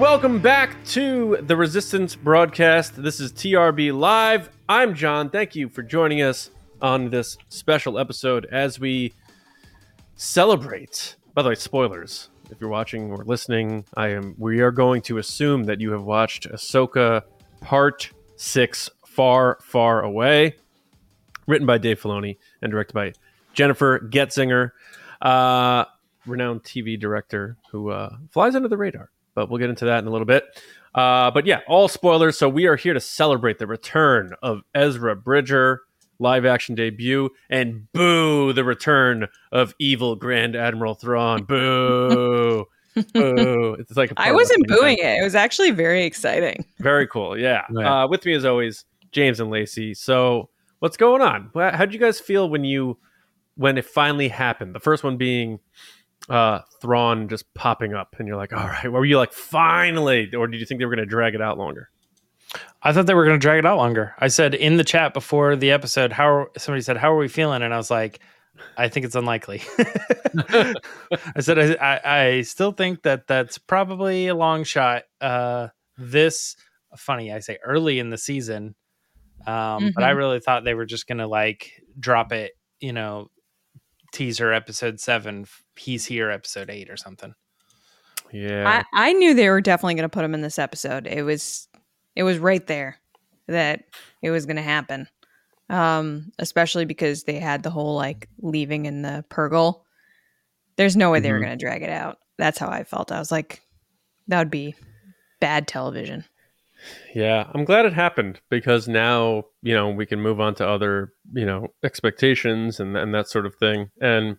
Welcome back to the Resistance broadcast. This is TRB Live. I'm John. Thank you for joining us on this special episode as we celebrate. By the way, spoilers. If you're watching or listening, I am. We are going to assume that you have watched Ahsoka Part Six, Far, Far Away, written by Dave Filoni and directed by Jennifer Getzinger, uh, renowned TV director who uh, flies under the radar but we'll get into that in a little bit. Uh, but yeah, all spoilers. So we are here to celebrate the return of Ezra Bridger, live action debut, and boo, the return of evil Grand Admiral Thrawn. Boo. boo. It's like I wasn't booing it. It was actually very exciting. Very cool. Yeah. yeah. Uh, with me as always, James and Lacey. So what's going on? How did you guys feel when you when it finally happened? The first one being uh, Thrawn just popping up, and you're like, all right, were you like, finally, or did you think they were going to drag it out longer? I thought they were going to drag it out longer. I said in the chat before the episode, how somebody said, "How are we feeling?" And I was like, "I think it's unlikely." I said, I, I, I, still think that that's probably a long shot." Uh, this funny, I say early in the season, um, mm-hmm. but I mm-hmm. really thought they were just going to like drop it, you know, teaser episode seven, he's here episode eight or something. Yeah, I, I knew they were definitely going to put him in this episode. It was it was right there that it was going to happen. Um, especially because they had the whole like leaving in the Purrgil. There's no way mm-hmm. they were mm-hmm. going to drag it out. That's how I felt. I was like, that would be bad television. Yeah, I'm glad it happened because now, you know, we can move on to other, you know, expectations and, and that sort of thing. And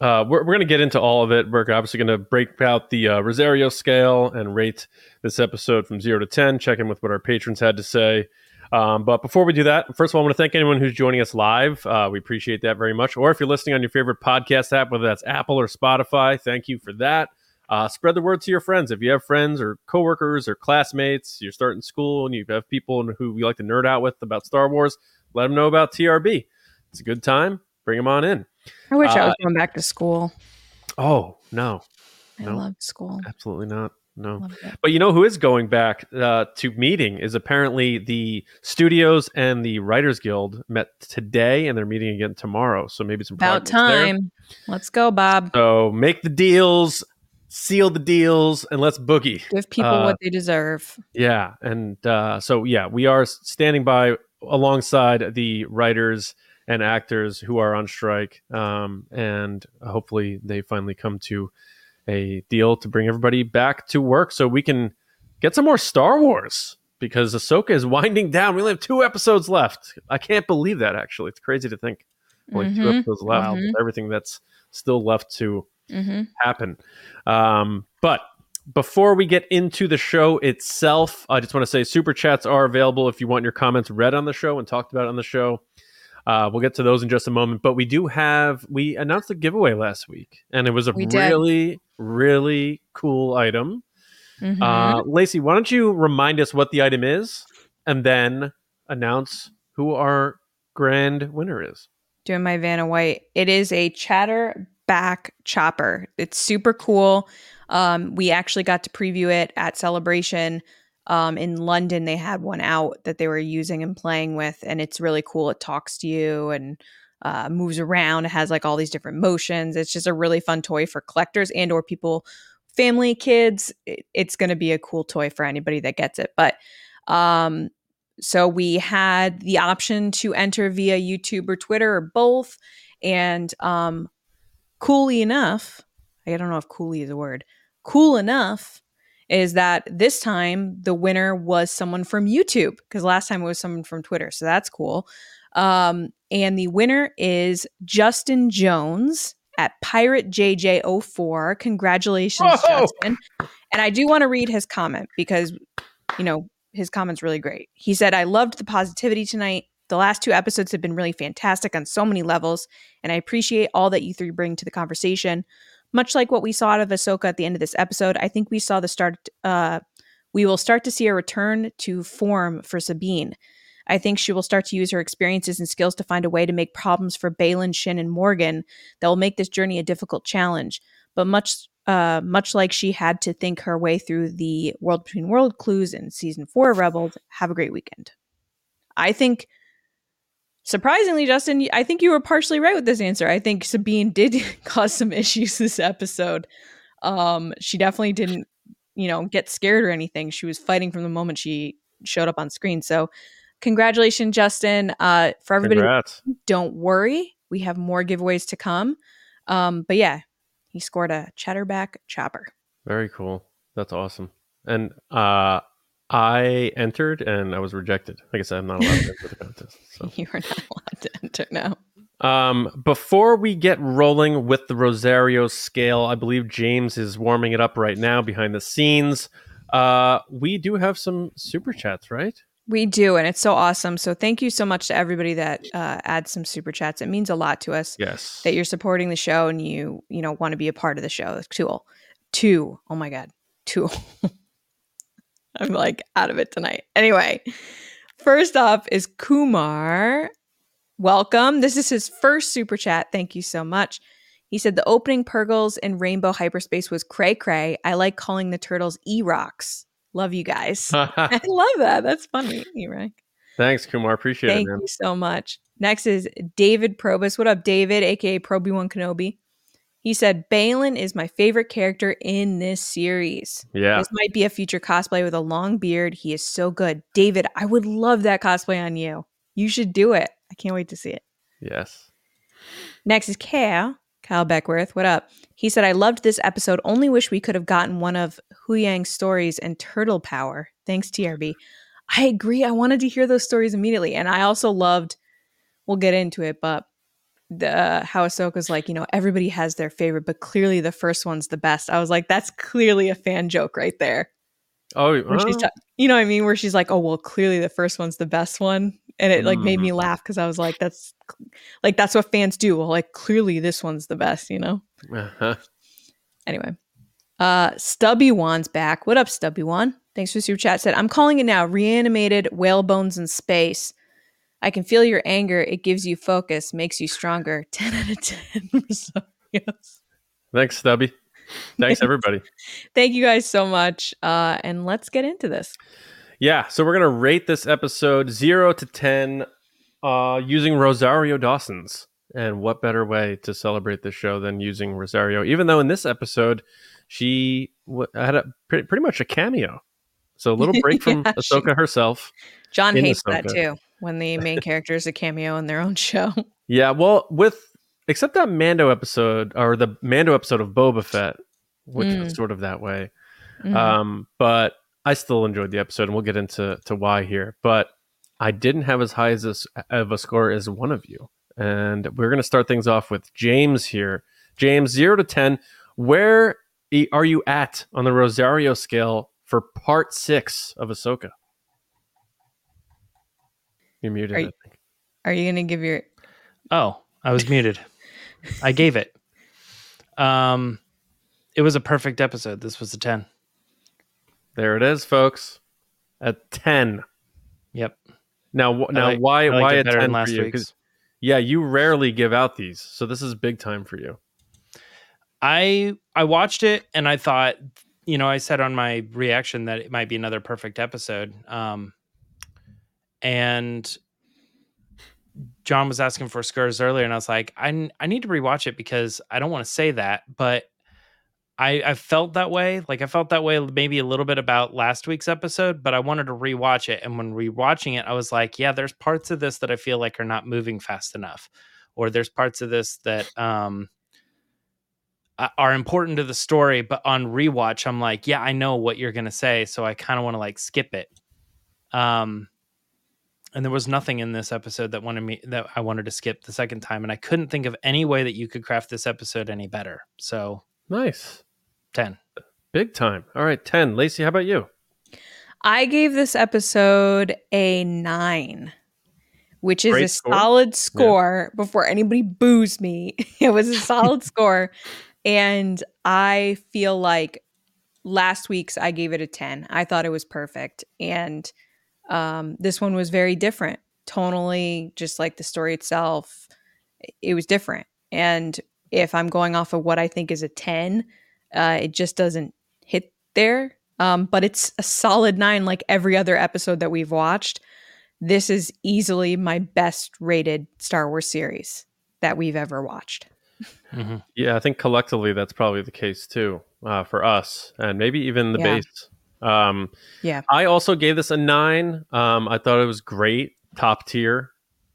uh, we're, we're going to get into all of it. We're obviously going to break out the uh, Rosario scale and rate this episode from zero to 10, check in with what our patrons had to say. Um, but before we do that, first of all, I want to thank anyone who's joining us live. Uh, we appreciate that very much. Or if you're listening on your favorite podcast app, whether that's Apple or Spotify, thank you for that. Uh, spread the word to your friends. If you have friends or coworkers or classmates, you're starting school and you have people who you like to nerd out with about Star Wars, let them know about TRB. It's a good time. Bring them on in. I wish uh, I was going back to school. Oh no, I no, love school. Absolutely not. No, but you know who is going back uh, to meeting is apparently the studios and the Writers Guild met today, and they're meeting again tomorrow. So maybe some about time. There. Let's go, Bob. So make the deals seal the deals and let's boogie. Give people uh, what they deserve. Yeah. And uh, so, yeah, we are standing by alongside the writers and actors who are on strike. Um, and hopefully they finally come to a deal to bring everybody back to work so we can get some more Star Wars because Ahsoka is winding down. We only have two episodes left. I can't believe that, actually. It's crazy to think. Only mm-hmm. two episodes left. Mm-hmm. Everything that's still left to mm-hmm. happen. Um, but before we get into the show itself, I just want to say super chats are available if you want your comments read on the show and talked about on the show. Uh, we'll get to those in just a moment, but we do have we announced a giveaway last week, and it was a really really cool item. Mm-hmm. Uh, Lacey, why don't you remind us what the item is, and then announce who our grand winner is? Doing my Vanna White. It is a chatter back chopper. It's super cool. Um, we actually got to preview it at Celebration. Um, in London, they had one out that they were using and playing with, and it's really cool. It talks to you and uh, moves around. It has like all these different motions. It's just a really fun toy for collectors and or people, family, kids. It, it's going to be a cool toy for anybody that gets it. But um, so we had the option to enter via YouTube or Twitter or both. And um, coolly enough, I don't know if coolly is a word, cool enough is that this time the winner was someone from YouTube because last time it was someone from Twitter. So that's cool. Um, and the winner is Justin Jones at Pirate JJ04. Congratulations, Whoa! Justin. And I do want to read his comment because, you know, his comment's really great. He said, I loved the positivity tonight. The last two episodes have been really fantastic on so many levels, and I appreciate all that you three bring to the conversation. Much like what we saw out of Ahsoka at the end of this episode, I think we saw the start. Uh, we will start to see a return to form for Sabine. I think she will start to use her experiences and skills to find a way to make problems for Baylan, Shin, and Morgan that will make this journey a difficult challenge. But much uh, much like she had to think her way through the World Between World clues in season four of Rebels. Have a great weekend. I think, surprisingly, Justin, I think you were partially right with this answer. I think Sabine did cause some issues this episode. Um, she definitely didn't, you know, get scared or anything. She was fighting from the moment she showed up on screen. So, congratulations, Justin. Uh, for everybody, Congrats. don't worry, we have more giveaways to come. Um, but yeah, he scored a Chatterback Chopper. Very cool. That's awesome. And uh, I entered and I was rejected. Like I said, I'm not allowed to enter the contest. So. You are not allowed to enter now. Um, before we get rolling with the Rosario scale, I believe James is warming it up right now behind the scenes. Uh, we do have some super chats, right? We do, and it's so awesome. So thank you so much to everybody that uh, adds some super chats. It means a lot to us Yes. that you're supporting the show and you you know want to be a part of the show. Tool, two. Oh my god, two. I'm like out of it tonight. Anyway, first off is Kumar. Welcome. This is his first super chat. Thank you so much. He said the opening Purrgils in Rainbow Hyperspace was cray cray. I like calling the turtles E rocks. Love you guys. I love that. That's funny, E-Rock. Thanks, Kumar. Appreciate Thank it, Thank you so much. Next is David Probus. What up, David, aka Proby One Kenobi? He said Baylan is my favorite character in this series. Yeah. This might be a future cosplay with a long beard. He is so good. David, I would love that cosplay on you. You should do it. I can't wait to see it. Yes. Next is Kyle. Kyle Beckworth. What up? He said, I loved this episode. Only wish we could have gotten one of Hu Yang's stories and Turtle Power. Thanks, TRB. I agree. I wanted to hear those stories immediately. And I also loved, we'll get into it, but the uh, how Ahsoka's like, you know, everybody has their favorite, but clearly the first one's the best. I was like, that's clearly a fan joke right there. Oh, ta- you know what I mean? Where she's like, oh, well, clearly the first one's the best one. And it like made me laugh because I was like, that's like, that's what fans do. Well, like, clearly this one's the best, you know? uh-huh. Anyway, uh, Stubby Wan's back. What up, Stubby Wan? Thanks for super chat. Said I'm calling it now. Reanimated whale bones in space. I can feel your anger. It gives you focus, makes you stronger. Ten out of ten. so, yes. Thanks, Stubby. Thanks, everybody. Thank you guys so much. Uh, and let's get into this. Yeah, so we're gonna rate this episode zero to ten, uh, using Rosario Dawson's. And what better way to celebrate this show than using Rosario? Even though in this episode she w- had a pretty, pretty much a cameo, so a little break from Yeah, she- Ahsoka herself. John hates that too when the main character is a cameo in their own show. Yeah, well, with except that Mando episode or the Mando episode of Boba Fett, which Mm. was sort of that way. Mhm. Um, but I still enjoyed the episode, and we'll get into to why here. But I didn't have as high as this, of a score as one of you, and we're going to start things off with James here. James, zero to ten, where are you at on the Rosario scale for Part Six of Ahsoka? You're muted. Are you- Are you going to give your Oh, I was muted. I gave it. Um, it was a perfect episode. This was a ten. There it is, folks. At ten. Yep. Now, wh- now, like- why I liked why it a ten than for last you? week's. 'Cause, yeah, you rarely give out these, so this is big time for you. I I watched it and I thought, you know, I said on my reaction that it might be another perfect episode. Um, and John was asking for scores earlier, and I was like, I, I need to rewatch it because I don't want to say that, but I I felt that way. Like I felt that way maybe a little bit about last week's episode, but I wanted to rewatch it. And when rewatching it, I was like, yeah, there's parts of this that I feel like are not moving fast enough, or there's parts of this that um are important to the story, but on rewatch, I'm like, yeah, I know what you're gonna say, so I kind of want to like skip it. Um, and there was nothing in this episode that wanted me that I wanted to skip the second time, and I couldn't think of any way that you could craft this episode any better. So Nice, ten. big time. All right, ten. Lacey, how about you? I gave this episode a nine, which is Great a score. solid score before anybody boos me. it was a solid score. And I feel like last week's I gave it a 10. I thought it was perfect. And um, this one was very different. Tonally, just like the story itself, it was different. And if I'm going off of what I think is a 10, Uh, it just doesn't hit there. Um, but it's a solid nine, like every other episode that we've watched. This is easily my best rated Star Wars series that we've ever watched. Mhm. Yeah, I think collectively that's probably the case too uh, for us, and maybe even the Yeah. base. Um, Yeah. I also gave this a nine. Um, I thought it was great, top tier.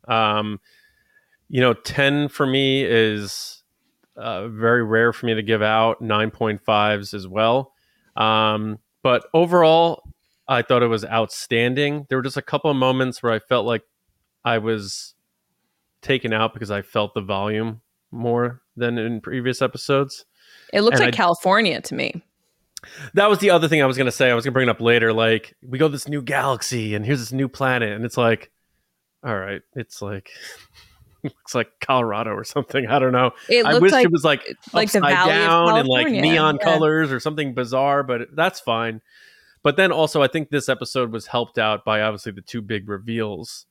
Um, you know, ten for me is uh, very rare for me to give out. Nine point fives as well. Um, but overall, I thought it was outstanding. There were just a couple of moments where I felt like I was taken out because I felt the volume more than in previous episodes. It looks And like I- California to me. That was the other thing I was going to say. I was going to bring it up later. Like, we go to this new galaxy and here's this new planet. And it's like, all right, it's like, looks like Colorado or something. I don't know. It I wish like it was like, like the Valley down and like neon Yeah. colors or something bizarre, but that's fine. But then also, I think this episode was helped out by obviously the two big reveals.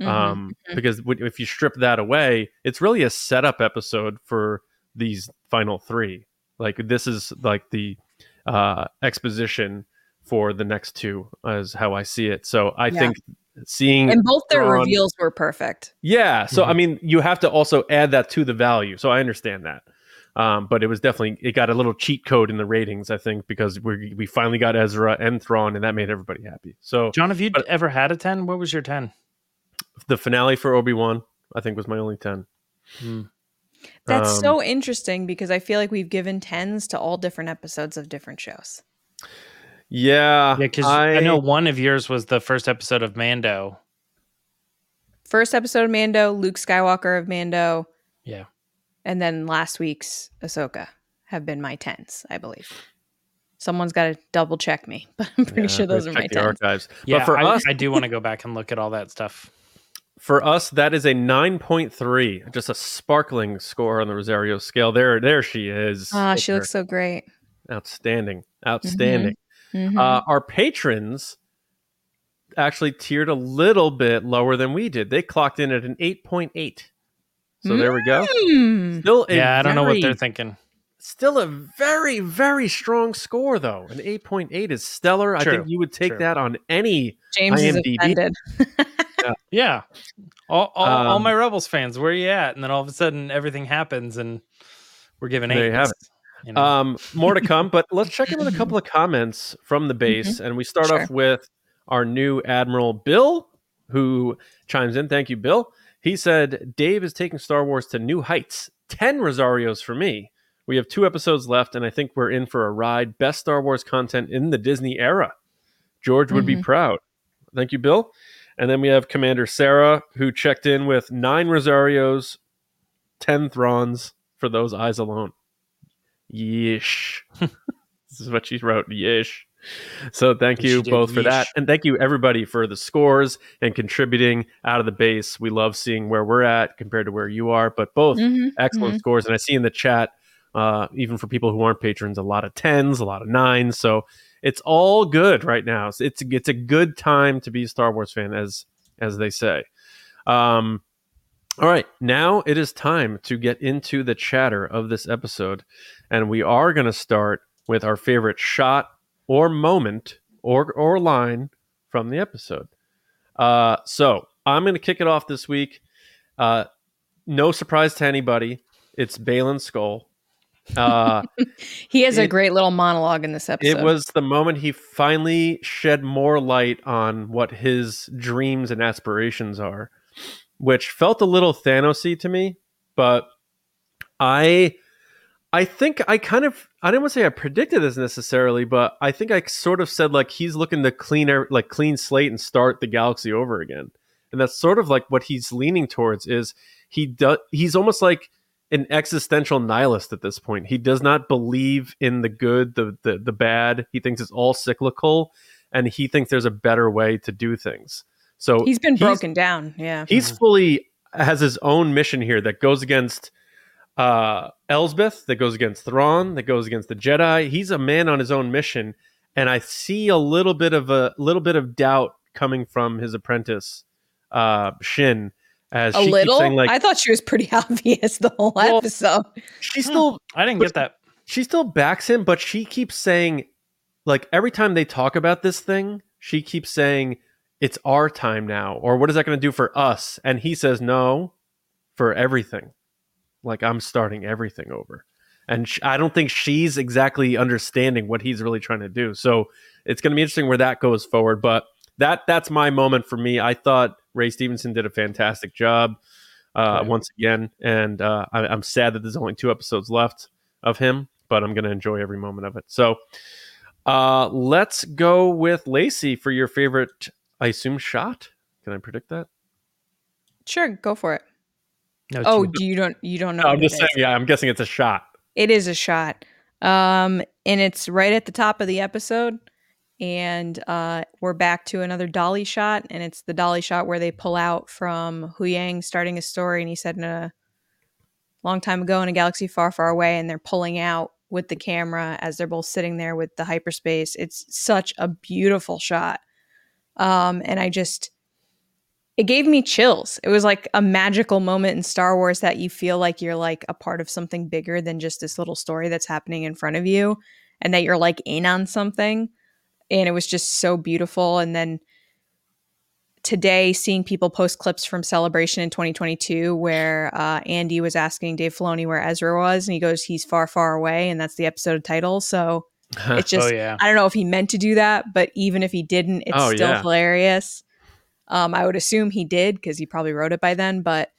Mhm. Um, mhm. because if you strip that away, it's really a setup episode for these final three. Like this is like the uh, exposition for the next two, as how I see it. So I Yeah. think seeing and both their Thrawn- reveals were perfect. yeah. So I Mhm. mean, you have to also add that to the value. So I understand that. Um, but it was definitely it got a little cheat code in the ratings, I think, because we we finally got Ezra and Thrawn, and that made everybody happy. So John, have you But- ever had a 10? What was your 10? the finale for Obi Wan, I think, was my only ten. That's Um, so interesting because I feel like we've given tens to all different episodes of different shows. Yeah, Yeah, because I, know one of yours was the first episode of Mando. First episode of Mando, Luke Skywalker of Mando, Yeah. and then last week's Ahsoka have been my tens, I believe. Someone's got to double check me, but I'm pretty Yeah, sure those are my the tens. archives. Yeah, but for I, us, I do want to go back and look at all that stuff. For us, that is a nine point three, just a sparkling score on the Rosario scale. There, there she is. Ah, Look she looks so great. her. outstanding, outstanding. Mhm. Uh, our patrons actually tiered a little bit lower than we did. They clocked in at an eight point eight. So there we go. Hmm. Still, Yeah, I don't know what they're thinking. Still a very, very strong score, though. An 8.8 is stellar. I think you would take true. that on any. James is IMDb. offended. Yeah. All, all, all Um, my Rebels fans, where are you at? And then all of a sudden everything happens and we're giving There you have You know? Um, more to come, but let's check in with a couple of comments from the base. And we start Sure. off with our new Admiral Bill, who chimes in. Thank you, Bill. He said, Dave is taking Star Wars to new heights. 10 Rosarios for me. We have two episodes left, and I think we're in for a ride. Best Star Wars content in the Disney era. George would be Mhm. proud. Thank you, Bill. And then we have Commander Sarah, who checked in with nine Rosarios, 10 Thrawns for those eyes alone. Yeesh. this is what she wrote. Yeesh. So thank She you did, both for that. And thank you everybody for the scores and contributing out of the base. We love seeing where we're at compared to where you are, but both Mhm, excellent scores. And I see in the chat, uh, even for people who aren't patrons, a lot of tens, a lot of nines. So it's all good right now. It's it's, it's a good time to be a Star Wars fan, as as they say. Um, all right, now it is time to get into the chatter of this episode, and we are going to start with our favorite shot or moment or or line from the episode. Uh, so I'm going to kick it off this week. Uh, no surprise to anybody. It's Baylan Skoll. Uh, He has a great little monologue in this episode. it was the moment he finally shed more light on what his dreams and aspirations are, which felt a little Thanosy to me. But I, I think I kind of I didn't want to say I predicted this necessarily, but I think I sort of said like he's looking to clean er- like clean slate and start the galaxy over again, and that's sort of like what he's leaning towards. Is he does he's almost like an existential nihilist at this point. He does not believe in the good, the the the bad. He thinks it's all cyclical, and he thinks there's a better way to do things. So he's been broken down. Yeah. He's fully has his own mission here that goes against uh Elsbeth, that goes against Thrawn, that goes against the Jedi. He's a man on his own mission, and I see a little bit of a little bit of doubt coming from his apprentice, uh Shin. As a she little. keeps saying, like I thought she was pretty obvious the whole Well, episode. She still I didn't get that. she still backs him, but she keeps saying, like every time they talk about this thing, she keeps saying it's our time now, or what is that going to do for us? And he says no, for everything. Like I'm starting everything over, and sh- I don't think she's exactly understanding what he's really trying to do. So it's going to be interesting where that goes forward. But that that's my moment for me. I thought Ray Stevenson did a fantastic job uh, Right. once again, and uh, I, I'm sad that there's only two episodes left of him, but I'm going to enjoy every moment of it. So uh, let's go with Lacey for your favorite, I assume, shot. Can I predict that? Sure, go for it. No, Oh, two- do you don't you don't know? I'm just saying. is. Yeah, I'm guessing it's a shot. It is a shot. Um, and it's right at the top of the episode. And uh, we're back to another Dolly shot, and it's the Dolly shot where they pull out from Hu Yang starting a story, and he said in a long time ago in a galaxy far, far away, and they're pulling out with the camera as they're both sitting there with the hyperspace. It's such a beautiful shot, um, and I just it gave me chills. It was like a magical moment in Star Wars that you feel like you're like a part of something bigger than just this little story that's happening in front of you and that you're like in on something. And it was just so beautiful. And then today, seeing people post clips from Celebration in 2022 where uh, Andy was asking Dave Filoni where Ezra was, and he goes, He's far, far away. And that's the episode title. So it's just oh yeah. I don't know if he meant to do that, but even if he didn't, it's Oh, still yeah. hilarious. Um, I would assume he did because he probably wrote it by then. But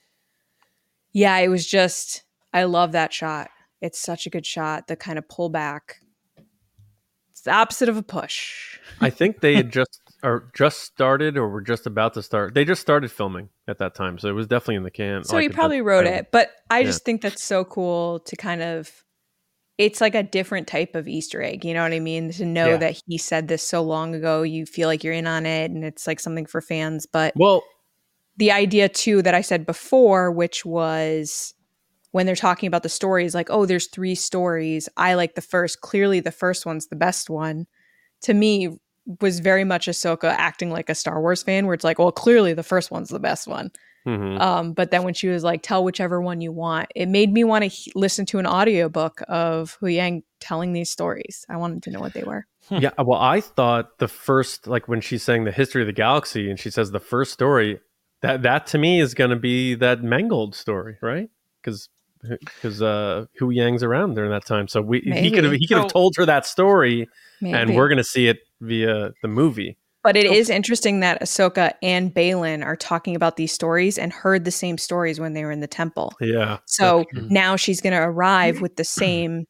yeah, it was just I love that shot. It's such a good shot. The kind of pullback. It's the opposite of a push. I think they had just or just started or were just about to start. They just started filming at that time, so it was definitely in the can. So he probably wrote it, but I yeah. just think that's so cool to kind of. It's like a different type of Easter egg, you know what I mean? To know Yeah. that he said this so long ago, you feel like you're in on it, and it's like something for fans. But Well, the idea too that I said before, which was when they're talking about the stories, like, oh, there's three stories. I like the first. Clearly, the first one's the best one. To me, was very much Ahsoka acting like a Star Wars fan, where it's like, well, clearly the first one's the best one. mhm. Um, but then when she was like, tell whichever one you want, it made me want to he- listen to an audiobook of Hu Yang telling these stories. I wanted to know what they were. yeah. Well, I thought the first, like when she's saying the history of the galaxy, and she says the first story, that that to me is going to be that Mangold story, right? Because because uh, Hu Yang's around during that time, so we he could have he could have So- told her that story, and we're going to see it via the movie. But it So- is interesting that Ahsoka and Baylan are talking about these stories and heard the same stories when they were in the temple. Yeah. So Mhm. now she's going to arrive with the same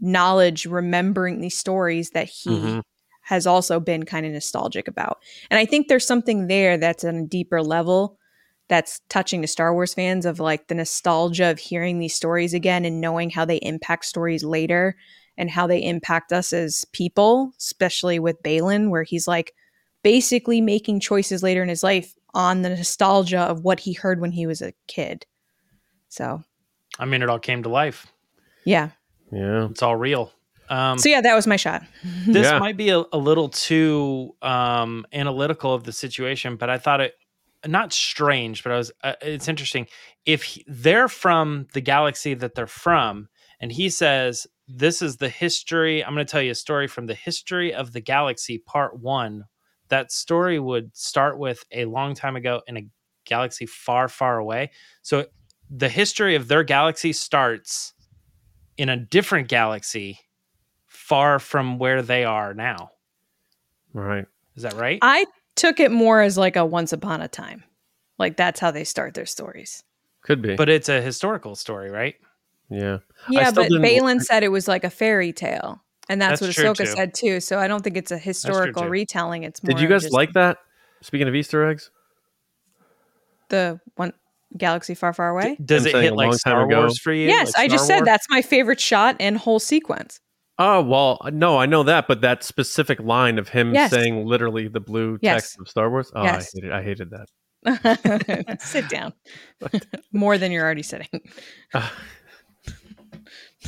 knowledge, remembering these stories that he Mhm. has also been kind of nostalgic about. And I think there's something there that's on a deeper level that's touching to Star Wars fans of like the nostalgia of hearing these stories again and knowing how they impact stories later and how they impact us as people, especially with Baylan, where he's like basically making choices later in his life on the nostalgia of what he heard when he was a kid. So, I mean, it all came to life. yeah. Yeah. It's all real. Um, So, yeah, that was my shot. this Yeah. might be a, a little too um, analytical of the situation, but I thought it not strange, but I was. Uh, it's interesting if he- they're from the galaxy that they're from, and he says this is the history. I'm going to tell you a story from the history of the galaxy, part one. That story would start with a long time ago in a galaxy far, far away. So the history of their galaxy starts in a different galaxy far from where they are now. Right. Is that right? I took it more as like a once upon a time. Like that's how they start their stories. Could be. but it's a historical story, right? yeah. Yeah, but didn't- Baylan said it was like a fairy tale. And that's, That's what true, Ahsoka too. said too. So I don't think it's a historical retelling. It's more Did you guys just like that? Speaking of Easter eggs, the one galaxy far, far away? D- does I'm it hit like long time Star ago. Wars for you? yes, Like I just Star said that's my favorite shot and whole sequence. Oh well, no, I know that, but that specific line of him Yes. saying literally the blue Yes. text of Star Wars. Oh, Yes. I hated, I hated that. Sit down. more than you're already sitting.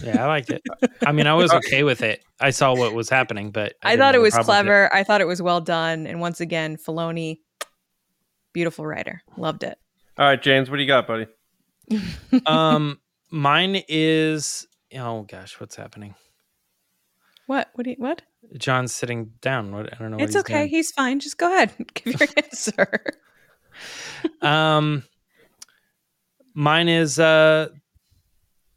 Yeah, I liked it. I mean, I was okay with it. I saw what was happening, but I, didn't thought it was problem with clever. I thought it was well done. And once again, Filoni, beautiful writer. Loved it. All right, James, what do you got, buddy? um, mine is oh gosh, what's happening? What? What? Do you, what? John's sitting down. What I don't know. It's he's okay. doing. He's fine. Just go ahead. Give your answer. Um, mine is uh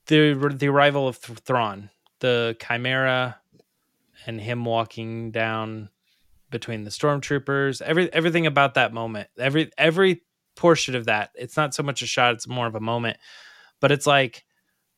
the the arrival of Th- Thrawn, the Chimera, and him walking down between the stormtroopers. Every everything about that moment, every every portion of that. It's not so much a shot; it's more of a moment. But it's like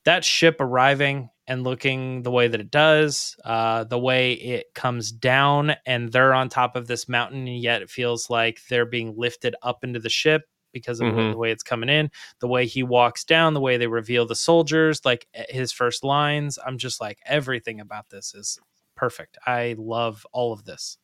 that ship arriving and looking the way that it does, uh, the way it comes down, and they're on top of this mountain, and yet it feels like they're being lifted up into the ship because of Mhm. the way it's coming in, the way he walks down, the way they reveal the soldiers, like eh, his first lines. I'm just like, everything about this is perfect. I love all of this.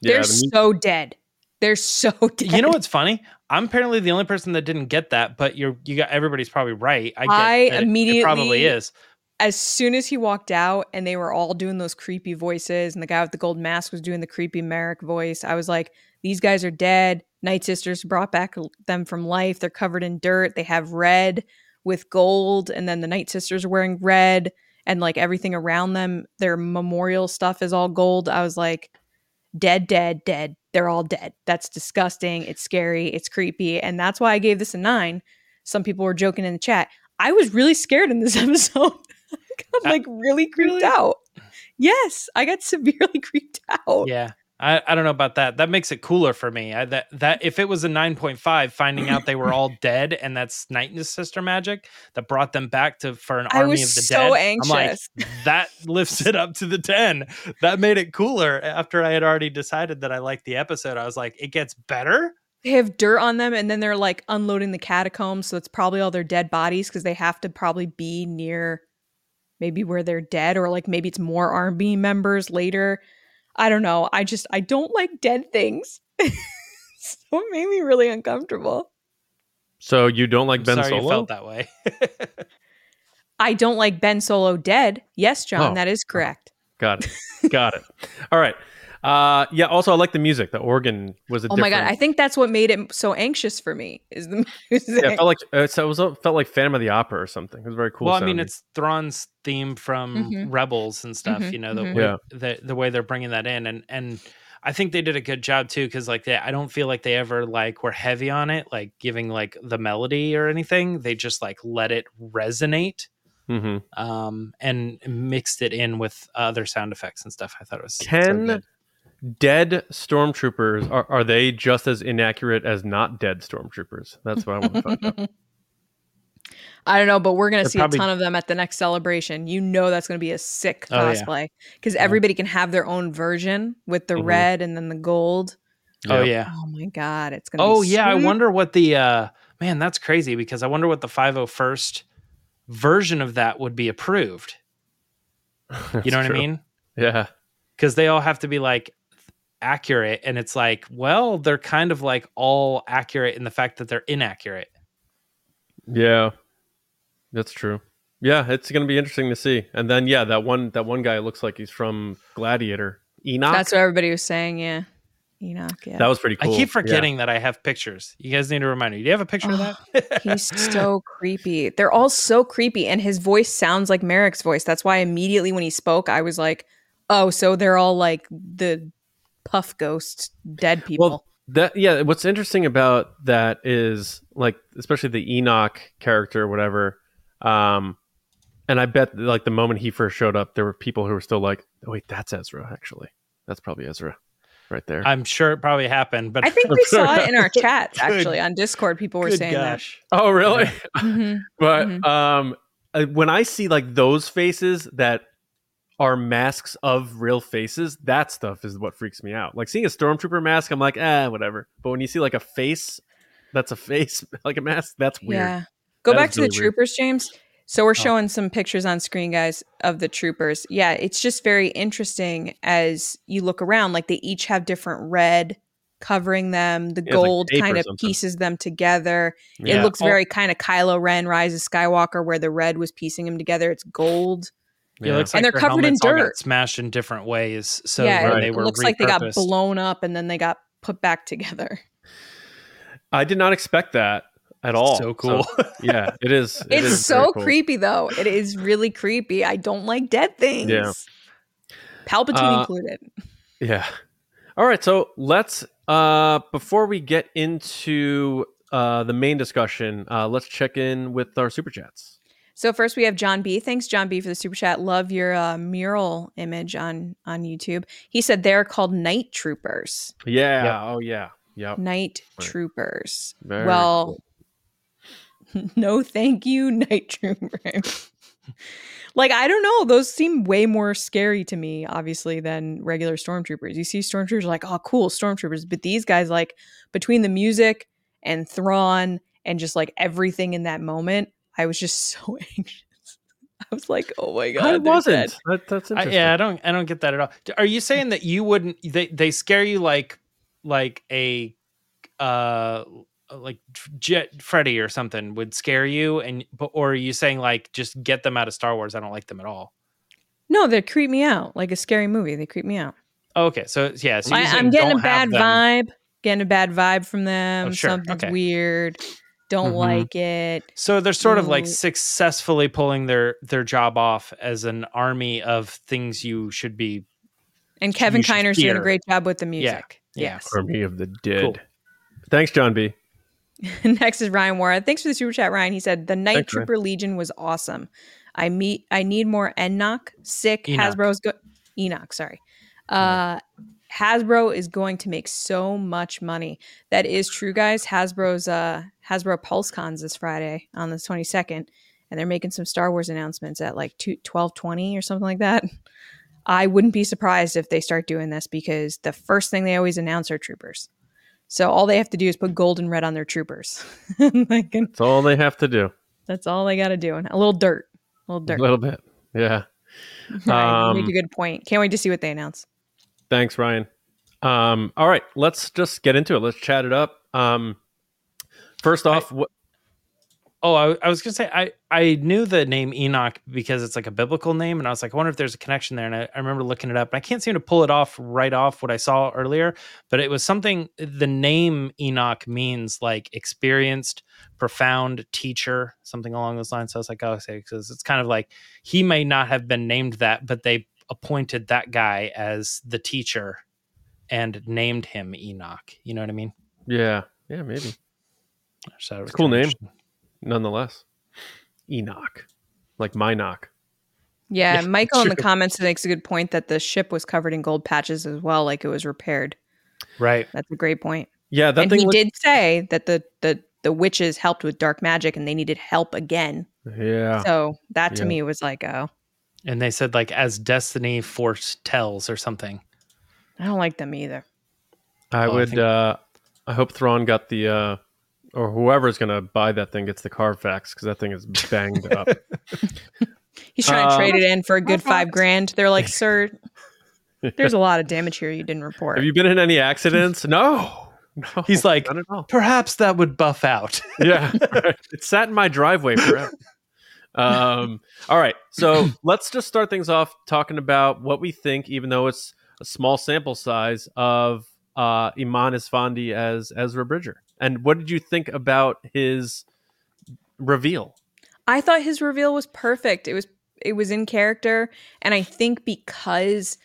Yeah, They're the mu- so dead. They're so dead. You know what's funny? I'm apparently the only person that didn't get that, but you're you got everybody's probably right. I, get I it- immediately- it probably is. As soon as he walked out and they were all doing those creepy voices and the guy with the gold mask was doing the creepy Marrok voice, I was like, these guys are dead. Night Sisters brought back them from life. They're covered in dirt. They have red with gold, and then the Night Sisters are wearing red, and like everything around them, their memorial stuff is all gold. I was like, dead, dead, dead. They're all dead. That's disgusting. It's scary. It's creepy. And that's why I gave this a nine. Some people were joking in the chat. I was really scared in this episode. Got Uh, like really creeped really? out. Yes, I got severely creeped out. Yeah. I, I don't know about that. That makes it cooler for me. I, that that if it was a 9.5, finding out they were all dead and that's Night and Sister magic that brought them back to for an I army of the so dead. anxious. I'm like, that lifts it up to the 10. That made it cooler after I had already decided that I liked the episode. I was like, it gets better. they have dirt on them, and then they're like unloading the catacombs, so it's probably all their dead bodies because they have to probably be near maybe where they're dead, or like maybe it's more army members later. I don't know. I just I don't like dead things. so it made me really uncomfortable. so you don't like I'm Ben sorry Solo? you felt that way. I don't like Ben Solo dead. Yes, John, Oh. that is correct. Got it. Got it. All right. Uh, yeah. Also, I like the music. The organ was a. Oh my god, I think that's what made it so anxious for me. Is the music? Yeah, it felt like uh, so it was felt like Phantom of the Opera or something. It was very cool. well, I mean, it's Thrawn's theme from Mhm. Rebels and stuff. Mhm, You know the mhm. way Yeah. the the way they're bringing that in, and and I think they did a good job too. Because like they, I don't feel like they ever like were heavy on it, like giving like the melody or anything. They just like let it resonate, Mhm. um, and mixed it in with other sound effects and stuff. I thought it was so Can good. Dead stormtroopers are, are they just as inaccurate as not dead stormtroopers? That's what I want to find out. I don't know, but we're gonna They're see probably- a ton of them at the next celebration. You know that's gonna be a sick Oh, yeah. cosplay because everybody can have their own version with the Mhm. red and then the gold. Oh yeah. Oh my god, it's gonna. Be Oh be yeah, I wonder what the uh man, that's crazy because I wonder what the 501st version of that would be approved. You know what I mean? Yeah. Because they all have to be like accurate and it's like, well, they're kind of like all accurate in the fact that they're inaccurate. Yeah. That's true. Yeah, it's gonna be interesting to see. And then yeah, that one that one guy looks like he's from Gladiator. Enoch. That's what everybody was saying. Yeah, Enoch. Yeah, that was pretty cool. I keep Yeah. forgetting that I have pictures. You guys need to remind me. Do you have a picture of that? Oh, he's so creepy. They're all so creepy, and his voice sounds like Marrok's voice. That's why immediately when he spoke, I was like, "Oh, so they're all like the puff ghost dead people." Well, that yeah, what's interesting about that is like especially the Enoch character or whatever. Um and I bet like the moment he first showed up, there were people who were still like, oh, wait, that's Ezra, actually. That's probably Ezra right there. I'm sure it probably happened, but I think we saw it in our chats Good- actually on Discord. People were good saying gosh. oh, really? that. Mhm. but Mhm. um when I see like those faces that are masks of real faces, that stuff is what freaks me out. Like seeing a stormtrooper mask, I'm like, ah, whatever. But when you see like a face that's a face, like a mask, that's weird. Yeah. Go That back to the really weird. troopers, James. So we're Oh. showing some pictures on screen, guys, of the troopers. Yeah, it's just very interesting as you look around. Like they each have different red covering them. The Yeah, it's like gold kind of something. pieces them together. Yeah. It looks all- very kind of Kylo Ren, Rise of Skywalker, where the red was piecing them together. It's gold. It looks like And they're covered in helmets all got dirt. smashed in different ways. So yeah, Right. they it were looks like they got blown up and then they got put back together. I did not expect that. at all. So cool. yeah, it is. it it's is so cool. creepy though. It is really creepy. I don't like dead things. Yeah. Palpatine Uh, included. Yeah. All right. So let's uh before we get into uh the main discussion, uh let's check in with our super chats. So first we have John B. Thanks John B for the super chat. Love your uh, mural image on on YouTube. He said they're called night troopers. Yeah. Yep. Oh yeah. Yep. Night Right. troopers. Very well, no thank you, night troopers. like I don't know, those seem way more scary to me, obviously, than regular stormtroopers. You see stormtroopers like, oh, cool, stormtroopers, but these guys, like, between the music and Thrawn and just like everything in that moment, I was just so anxious. I was like, oh my god, I wasn't. That, that's I, interesting. yeah, I don't I don't get that at all. Are you saying that you wouldn't they they scare you like like a uh like Jet Freddy or something would scare you and but or are you saying like just get them out of Star Wars? I don't like them at all. No, they creep me out. Like a scary movie, they creep me out. Oh, okay, so yeah, so you're I, I'm getting a don't bad vibe. Getting a bad vibe from them. Oh, sure, Something's okay. weird. Don't Mhm. like it. So they're sort of like successfully pulling their their job off as an army of things you should be. And Kevin You should Kiner's doing a great job with the music. yeah. Yes. Army of the Dead. Cool. Thanks, John B. Next is Ryan Wara. Thanks for the super chat, Ryan. He said the Night Thanks, Ryan. Trooper Legion was awesome. I meet. I need more Enoch. Sick. Enoch. Hasbro's go. Enoch. Sorry. Uh, Hasbro is going to make so much money. That is true, guys. Hasbro's uh Hasbro PulseCons this Friday on the twenty second, and they're making some Star Wars announcements at like two, 1220 or something like that. I wouldn't be surprised if they start doing this because the first thing they always announce are troopers. So all they have to do is put gold and red on their troopers. Like, That's all they have to do. that's all they got to do. And a little dirt, a little dirt, A little bit. Yeah. Ryan, you make um, a good point. Can't wait to see what they announce. Thanks, Ryan. Um, all right, let's just get into it. Let's chat it up. Um, first off, what, Oh, I, I was gonna say I I knew the name Enoch because it's like a biblical name, and I was like, I wonder if there's a connection there. And I, I remember looking it up, and I can't seem to pull it off right off what I saw earlier, but it was something. The name Enoch means like experienced, profound teacher, something along those lines. So I was like, oh, okay, because it's kind of like he may not have been named that, but they appointed that guy as the teacher and named him Enoch. You know what I mean? yeah, yeah, maybe. So It's a cool name. Nonetheless, Enoch, like my knock. Yeah, Yeah, Michael in the comments makes a good point that the ship was covered in gold patches as well, like it was repaired. Right. That's a great point. Yeah, that and thing. he looked- did say that the the the witches helped with dark magic and they needed help again. yeah, So that to Yeah. me was like, oh, And they said like as destiny force tells or something. I don't like them either. I Oh, I would. think- uh I hope Thrawn got the, uh or whoever's gonna buy that thing gets the Carfax because that thing is banged up. He's trying Uh, to trade it in for a good five grand. They're like, sir, there's a lot of damage here you didn't report. Have you been in any accidents? No. No. He's like, not at all. Perhaps that would buff out. yeah, right. it sat in my driveway forever. Um, all right, so let's just start things off talking about what we think, even though it's a small sample size of uh, Eman Esfandi as Ezra Bridger. And what did you think about his reveal? I thought his reveal was perfect. It was it was in character, and I think because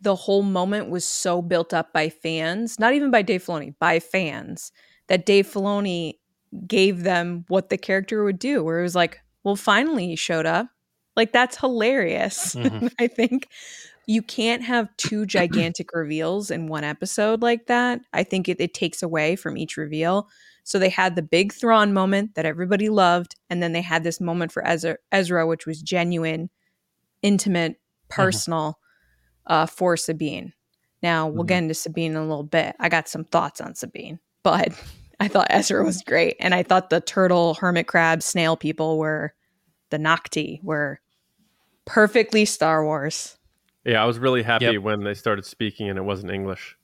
the whole moment was so built up by fans, not even by Dave Filoni, by fans, that Dave Filoni gave them what the character would do. Where it was like, well, finally he showed up. Like that's hilarious. Mhm. I think you can't have two gigantic reveals in one episode like that. I think it, it takes away from each reveal. So they had the big Thrawn moment that everybody loved, and then they had this moment for Ezra, Ezra which was genuine, intimate, personal uh, for Sabine. Now we'll Mhm. get into Sabine in a little bit. I got some thoughts on Sabine, but I thought Ezra was great, and I thought the turtle, hermit crab, snail people were the Nocti were perfectly Star Wars. Yeah, I was really happy Yep. when they started speaking and it wasn't English.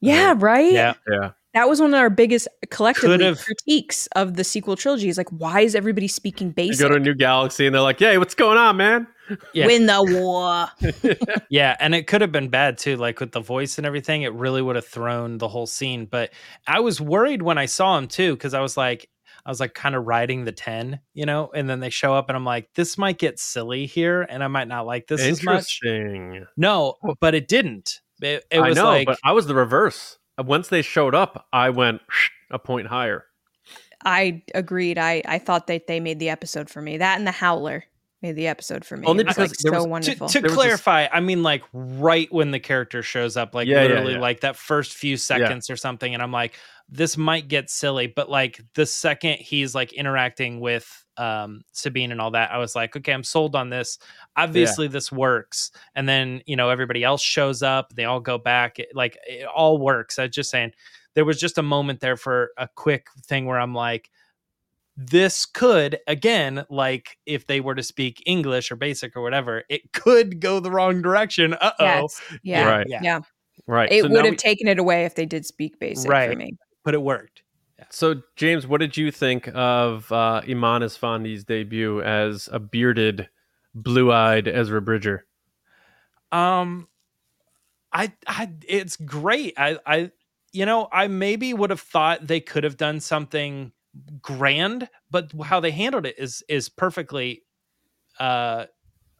Yeah, right. yeah. Yeah, That was one of our biggest collectively Could've- critiques of the sequel trilogy. Is like, why is everybody speaking you basic? go to a new galaxy and they're like, "Hey, what's going on, man?" Yeah. Win the war. Yeah, and it could have been bad too, like with the voice and everything. It really would have thrown the whole scene. But I was worried when I saw him too, because I was like, I was like kind of riding the 10, you know, and then they show up and I'm like, this might get silly here and I might not like this as much. Interesting. No, but it didn't. It, it I was know, like, but I was the reverse. Once they showed up, I went a point higher. I agreed. I I thought that they made the episode for me. That and the Howler made the episode for me. Only It was, because like so was- to, wonderful. to There was this- clarify, I mean like right when the character shows up, like Yeah, yeah, literally yeah. like that first few seconds or something, and I'm like, this might get silly, but like the second he's like interacting with um Sabine and all that, I was like, okay, I'm sold on this. Obviously, this works. And then you know everybody else shows up, they all go back, it, like it all works. I was just saying, there was just a moment there for a quick thing where I'm like. This could again, like if they were to speak English or basic or whatever, it could go the wrong direction. Uh oh, Yes. Yeah. Right. yeah. Yeah. Right. It so would have we- taken it away if they did speak basic for me. but it worked. So, James, what did you think of uh, Eman Esfandi's debut as a bearded, blue-eyed Ezra Bridger? Um, I, I, it's great. I, I, you know, I maybe would have thought they could have done something grand, but how they handled it is is perfectly uh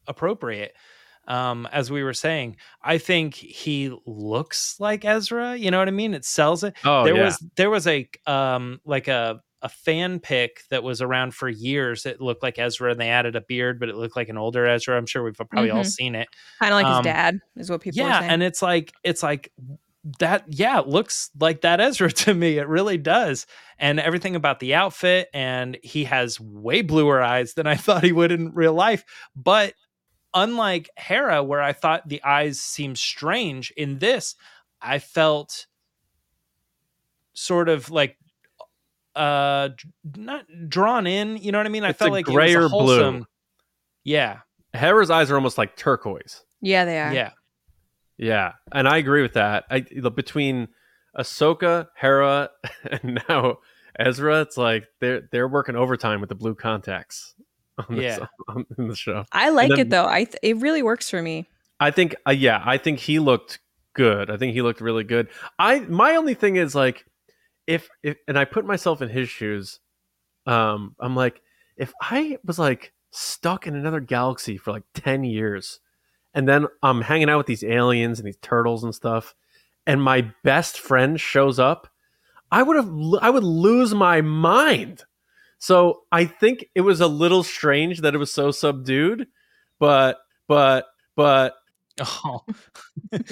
appropriate. Um, as we were saying, I think he looks like Ezra. You know what I mean? It sells it. Oh, there yeah. was there was a um like a a fan pick that was around for years. It looked like Ezra, and they added a beard, but it looked like an older Ezra. I'm sure we've probably all Mhm. seen it. Kind of like Um, his dad is what people are yeah, saying. and it's like it's like that. Yeah, it looks like that Ezra to me. It really does, and everything about the outfit, and he has way bluer eyes than I thought he would in real life. But unlike Hera, where I thought the eyes seemed strange, in this, I felt sort of like uh not drawn in you know what i mean i It's felt a like gray it was or a blue. yeah Hera's eyes are almost like turquoise. yeah, they are. yeah Yeah, and I agree with that. I between Ahsoka, Hera, and now Ezra, it's like they're they're working overtime with the blue contacts. On this, Yeah. on, in the show. I like then- it though. I th- it really works for me. I think, uh, yeah, I think he looked good. I think he looked really good. I my only thing is like, if if and I put myself in his shoes, um, I'm like, if I was like stuck in another galaxy for like ten years, and then I'm hanging out with these aliens and these turtles and stuff, and my best friend shows up, I would have I would lose my mind. So I think it was a little strange that it was so subdued, but but but oh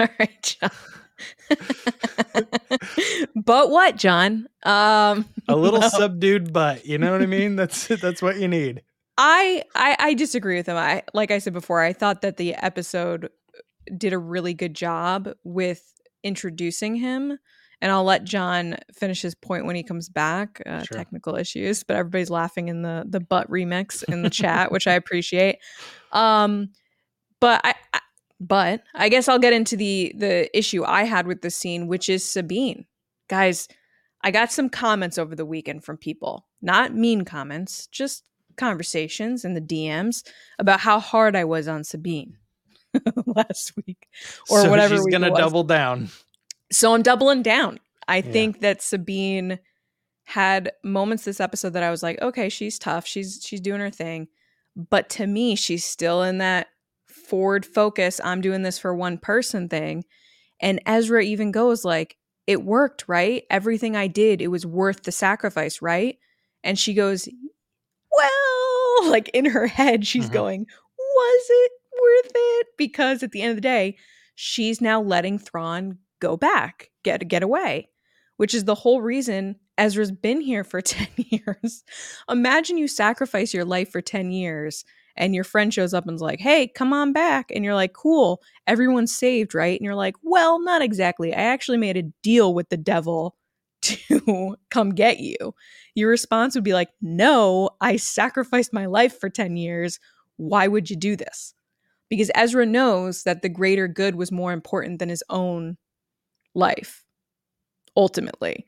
All right, John. but what, John? Um, a little no. subdued but, you know what i mean that's that's what you need I, I I disagree with him. I like I said before, I thought that the episode did a really good job with introducing him. And I'll let John finish his point when he comes back. Uh, Sure. Technical issues, but everybody's laughing in the the butt remix in the chat, which I appreciate. Um, but I, I but I guess I'll get into the the issue I had with the scene, which is Sabine. Guys, I got some comments over the weekend from people, not mean comments, just conversations in the DMs about how hard I was on Sabine last week or So whatever she's week gonna double down So I'm doubling down. I Yeah. think that Sabine had moments this episode that I was like, okay, she's tough. She's she's doing her thing. But to me, she's still in that forward focus, I'm doing this for one person thing. And Ezra even goes like, it worked, right? Everything I did, it was worth the sacrifice, right? And she goes, well, like in her head, she's Mhm. going, was it worth it? Because at the end of the day, she's now letting Thrawn go back, get get away, which is the whole reason Ezra's been here for 10 years. Imagine you sacrifice your life for 10 years and your friend shows up and's like, "Hey, come on back." And you're like, "Cool. Everyone's saved, right?" And you're like, "Well, not exactly. I actually made a deal with the devil to come get you." Your response would be like, "No, I sacrificed my life for 10 years. Why would you do this?" Because Ezra knows that the greater good was more important than his own life ultimately.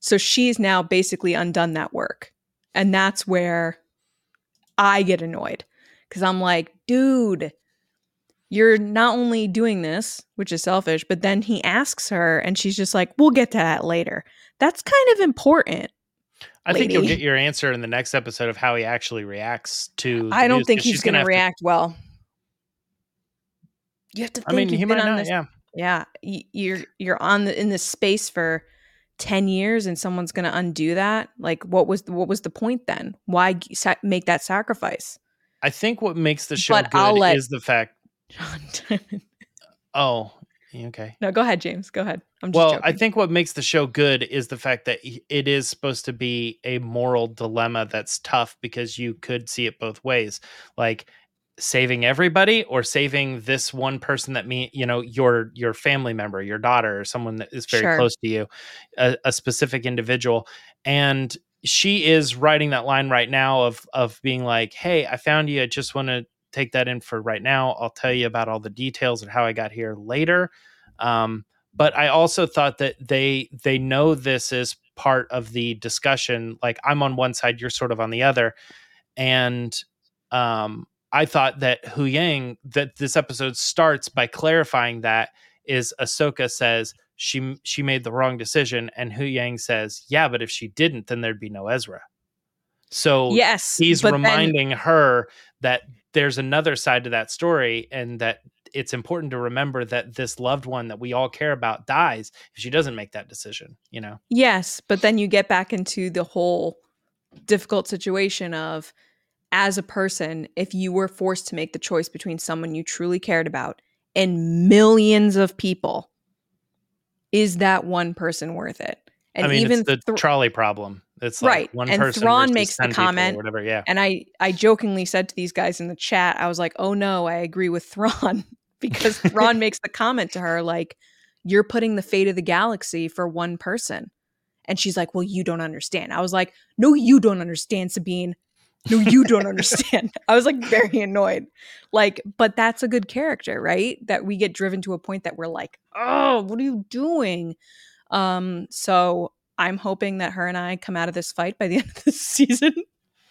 So she's now basically undone that work. And that's where I get annoyed because I'm like, dude, you're not only doing this, which is selfish, but then he asks her and she's just like, we'll get to that later. That's kind of important. I think you'll get your answer in the next episode of how he actually reacts to. I don't news, think he's going to react well. You have to think I mean, he might not. this Yeah, yeah you're you're on the in this space for 10 years and someone's going to undo that like what was what was the point then why sa- make that sacrifice I think what makes the show But good I'll let- is the fact. John, Oh, okay. no go ahead james go ahead i'm just Well, joking. I think what makes the show good is the fact that it is supposed to be a moral dilemma that's tough because you could see it both ways. Like saving everybody or saving this one person that me you know your your family member your daughter or someone that is very Sure. close to you a, a specific individual. And she is writing that line right now of of being like hey i found you. I just want to take that in for right now. I'll tell you about all the details and how i got here later. Um but i also thought that they they know this is part of the discussion like i'm on one side you're sort of on the other. And um i thought that huyang that this episode starts by clarifying that is ahsoka says she she made the wrong decision and huyang says yeah but if she didn't then there'd be no ezra. So yes he's but then- reminding her that there's another side to that story and that it's important to remember that this loved one that we all care about dies if she doesn't make that decision you know? Yes but then you get back into the whole difficult situation of as a person if you were forced to make the choice between someone you truly cared about and millions of people is that one person worth it and i mean even the Thr- trolley problem it's like Right, one and person Thrawn makes the 10 or comment, whatever yeah and I I jokingly said to these guys in the chat, I was like, "Oh no, I agree with Thrawn," because Thrawn makes the comment to her like, "You're putting the fate of the galaxy for one person," and she's like, "Well, you don't understand." I was like, "No, you don't understand, Sabine. No, you don't understand." I was like very annoyed, like, but that's a good character, right? That we get driven to a point that we're like, "Oh, what are you doing?" Um, so I'm hoping that her and I come out of this fight by the end of the season.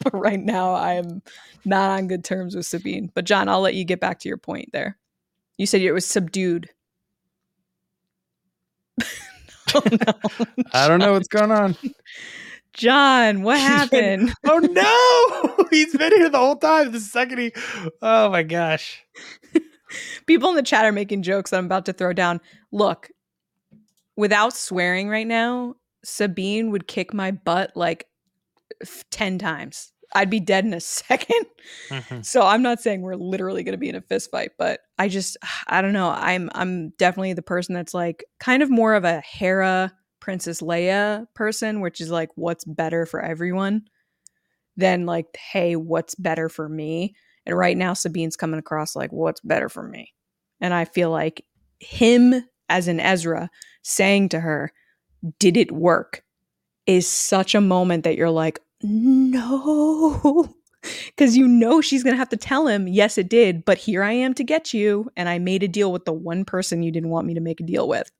But right now, I am not on good terms with Sabine. But John, I'll let you get back to your point there. You said it was subdued. oh, no. i don't know what's going on John, what happened? oh no he's been here the whole time the second he oh my gosh People in the chat are making jokes that I'm about to throw down. Look, without swearing right now, Sabine would kick my butt like f- 10 times. I'd be dead in a second. Mhm. So I'm not saying we're literally going to be in a fist fight, but I just I don't know. I'm I'm definitely the person that's like kind of more of a Hera Princess Leia person, which is like what's better for everyone than like hey, what's better for me? And right now Sabine's coming across like what's better for me. And I feel like him as an Ezra saying to her, "Did it work?" is such a moment that you're like, "No." because you know she's going to have to tell him, yes, it did, but here I am to get you. And I made a deal with the one person you didn't want me to make a deal with.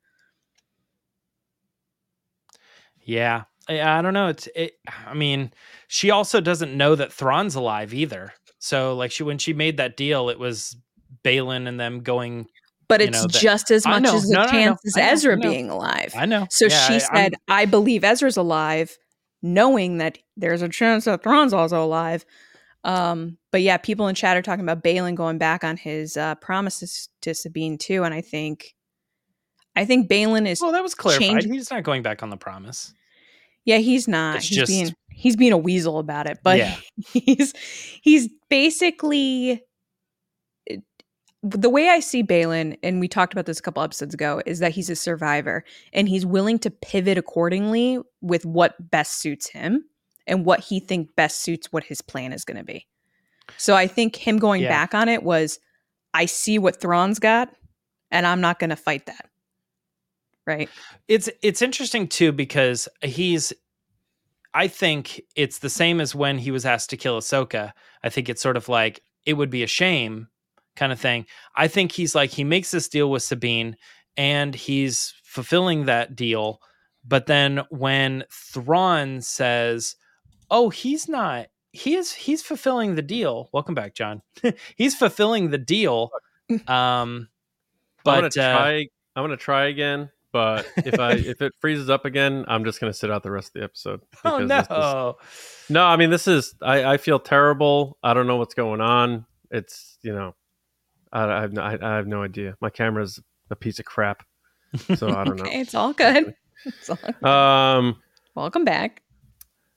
Yeah, I, I don't know. It's it. I mean, she also doesn't know that Thrawn's alive either. So, like, she when she made that deal, it was Baylan and them going. But it's know, that- just as much as No, a no, no, chance as I know, I Ezra being alive. I know. So Yeah, she I- I'm- said, I believe Ezra's alive, knowing that there's a chance that Thrawn's also alive. Um, but yeah, people in chat are talking about Baylan going back on his uh, promises to Sabine too. And I think, I think Baylan is "Well, that was clarified. change- He's not going back on the promise." Yeah, he's not. It's he's just- being he's being a weasel about it, but Yeah. he's he's basically the way I see Baylan, and we talked about this a couple episodes ago, is that he's a survivor and he's willing to pivot accordingly with what best suits him and what he think best suits what his plan is going to be. So I think him going Yeah. back on it was, I see what Thrawn's got, and I'm not going to fight that. Right. It's it's interesting too because he's I think it's the same as when he was asked to kill Ahsoka. I think it's sort of like it would be a shame kind of thing. I think he's like he makes this deal with Sabine and he's fulfilling that deal, but then when Thrawn says, "Oh, he's not he is he's fulfilling the deal." Welcome back, John. he's fulfilling the deal Um, I'm but gonna uh. I'm gonna try again. But if I if it freezes up again, I'm just gonna sit out the rest of the episode. oh because this is- no, no, I mean this is. I I feel terrible. I don't know what's going on. It's you know, I, I have no, I, I have no idea. My camera's a piece of crap. So I don't Okay, it's all good. It's all- know. Um. Welcome back.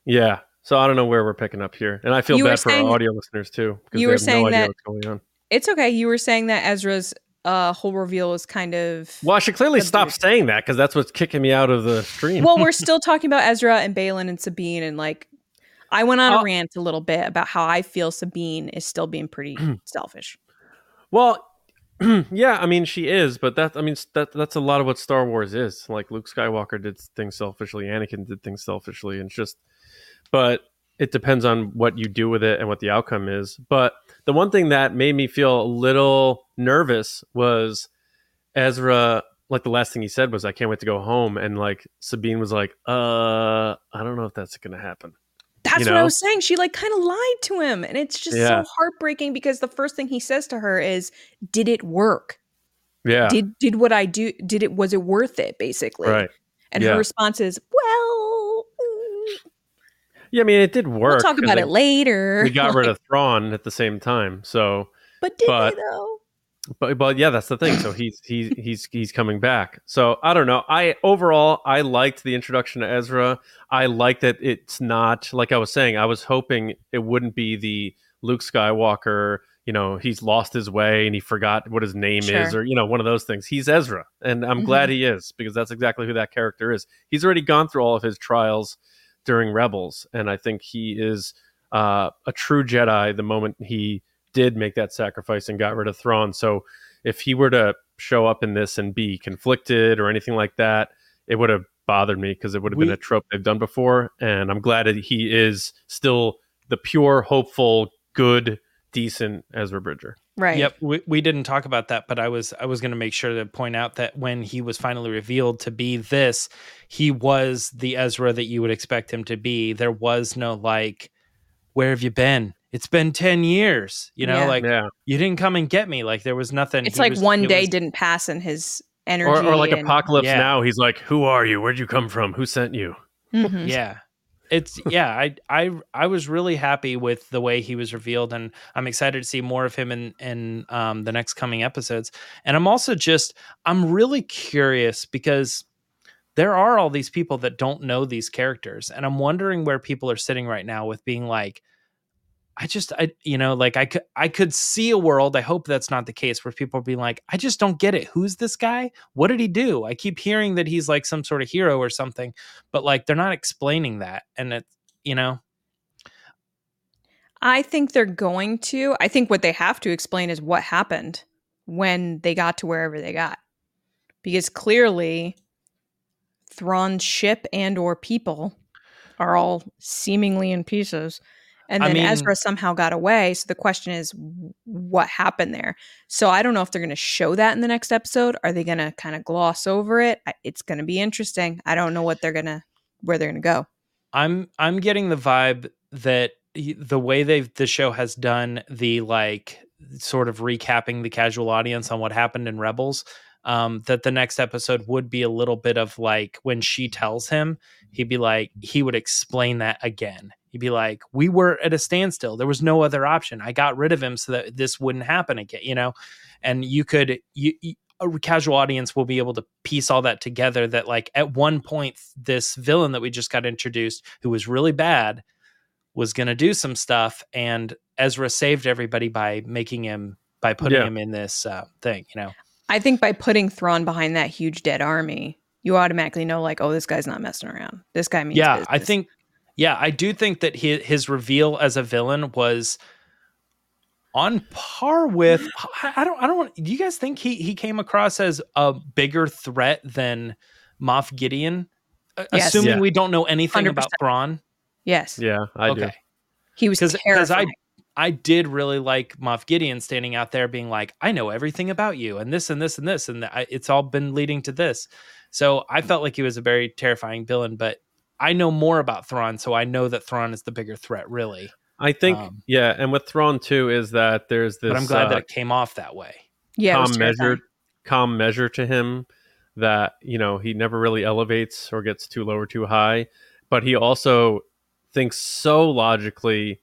Yeah. So I don't know where we're picking up here, and I feel You bad for our audio listeners too. 'cause you they were have saying no idea that- what's going on. It's okay. You were saying that Ezra's uh, whole reveal is kind of. Well, I should clearly That's stop saying that because that's what's kicking me out of the stream. well, we're still talking about Ezra and Baylan and Sabine, and like, I went on Oh. a rant a little bit about how I feel Sabine is still being pretty selfish. Well, yeah, I mean she is, but that I mean that that's a lot of what Star Wars is. Like Luke Skywalker did things selfishly, Anakin did things selfishly, and it's just but it depends on what you do with it and what the outcome is. But the one thing that made me feel a little nervous was Ezra like the last thing he said was I can't wait to go home and like Sabine was like, "Uh, I don't know if that's going to happen." That's You what I was saying. She like kind of lied to him, and it's just Yeah. so heartbreaking because the first thing he says to her is, "Did it work? Yeah. Did did what I do? Did it? Was it worth it?" Basically, right. And Yeah. her response is, "Well, Yeah, I mean it did work. we'll talk about it later." We got rid of Thrawn at the same time. So but did but- they though? but but yeah, that's the thing. So he's he's he's he's coming back. So I don't know. I overall I liked the introduction to Ezra. I like that it's not like I was saying. I was hoping it wouldn't be the Luke Skywalker. You know, he's lost his way and he forgot what his name is, or you know, one of those things. He's Ezra, and I'm Mhm. glad he is because that's exactly who that character is. He's already gone through all of his trials during Rebels, and I think he is uh, a true Jedi the moment he did make that sacrifice and got rid of Thrawn. So if he were to show up in this and be conflicted or anything like that, it would have bothered me because it would have been a trope they've done before. And I'm glad that he is still the pure, hopeful, good, decent Ezra Bridger. Right. Yep, we, we didn't talk about that, but I was I was going to make sure to point out that when he was finally revealed to be this, he was the Ezra that you would expect him to be. There was no like, where have you been? It's been ten years. You know, Yeah. like yeah. you didn't come and get me. Like there was nothing. It's He like was- one day was- didn't pass in his energy. Or, or like and- Apocalypse Yeah. Now, he's like, Who are you? Where'd you come from? Who sent you? Mhm. yeah it's yeah i i i was really happy with the way he was revealed and i'm excited to see more of him in in um, the next coming episodes. And i'm also just i'm really curious because there are all these people that don't know these characters and i'm wondering where people are sitting right now with being like i just i you know like i could i could see a world i hope that's not the case where people being like i just don't get it who's this guy what did he do i keep hearing that he's like some sort of hero or something but like they're not explaining that and it you know I think they're going to. I think what they have to explain is what happened when they got to wherever they got. Because clearly Thrawn's ship and or people are all seemingly in pieces. And I then mean- Ezra somehow got away. So the question is what happened there? So I don't know if they're going to show that in the next episode. Are they going to kind of gloss over it? It's going to be interesting. I don't know what they're going to where they're going to go. i'm i'm getting the vibe that the way they've the show has done the like sort of recapping the casual audience on what happened in rebels um that the next episode would be a little bit of like when she tells him he'd be like he would explain that again he'd be like we were at a standstill. There was no other option. I got rid of him so that this wouldn't happen again you know? And you could you, you a casual audience will be able to piece all that together that like at one point this villain that we just got introduced who was really bad was going to do some stuff and Ezra saved everybody by making him by putting Yeah. him in this uh, thing you know? I think by putting Thrawn behind that huge dead army, you automatically know, like, oh, this guy's not messing around. This guy means yeah i think yeah i do think that his, his reveal as a villain was on par with I, I don't i don't want do you guys think he he came across as a bigger threat than moff gideon Yes. assuming Yeah. we don't know anything about 100%. thrawn yes, Yeah, I do. okay he was because I. I did really like Moff Gideon standing out there being like, I know everything about you and this and this and this and I, it's all been leading to this. So I felt like he was a very terrifying villain, but I know more about Thrawn, so I know that Thrawn is the bigger threat, really. I think, Um, yeah, and with Thrawn too is that there's this. but I'm glad uh, that it came off that way. Yeah, it calm measure, calm measure to him that you know he never really elevates or gets too low or too high, but he also thinks so logically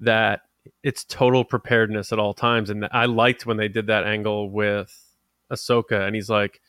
that it's total preparedness at all times. And I liked when they did that angle with Ahsoka, and he's like,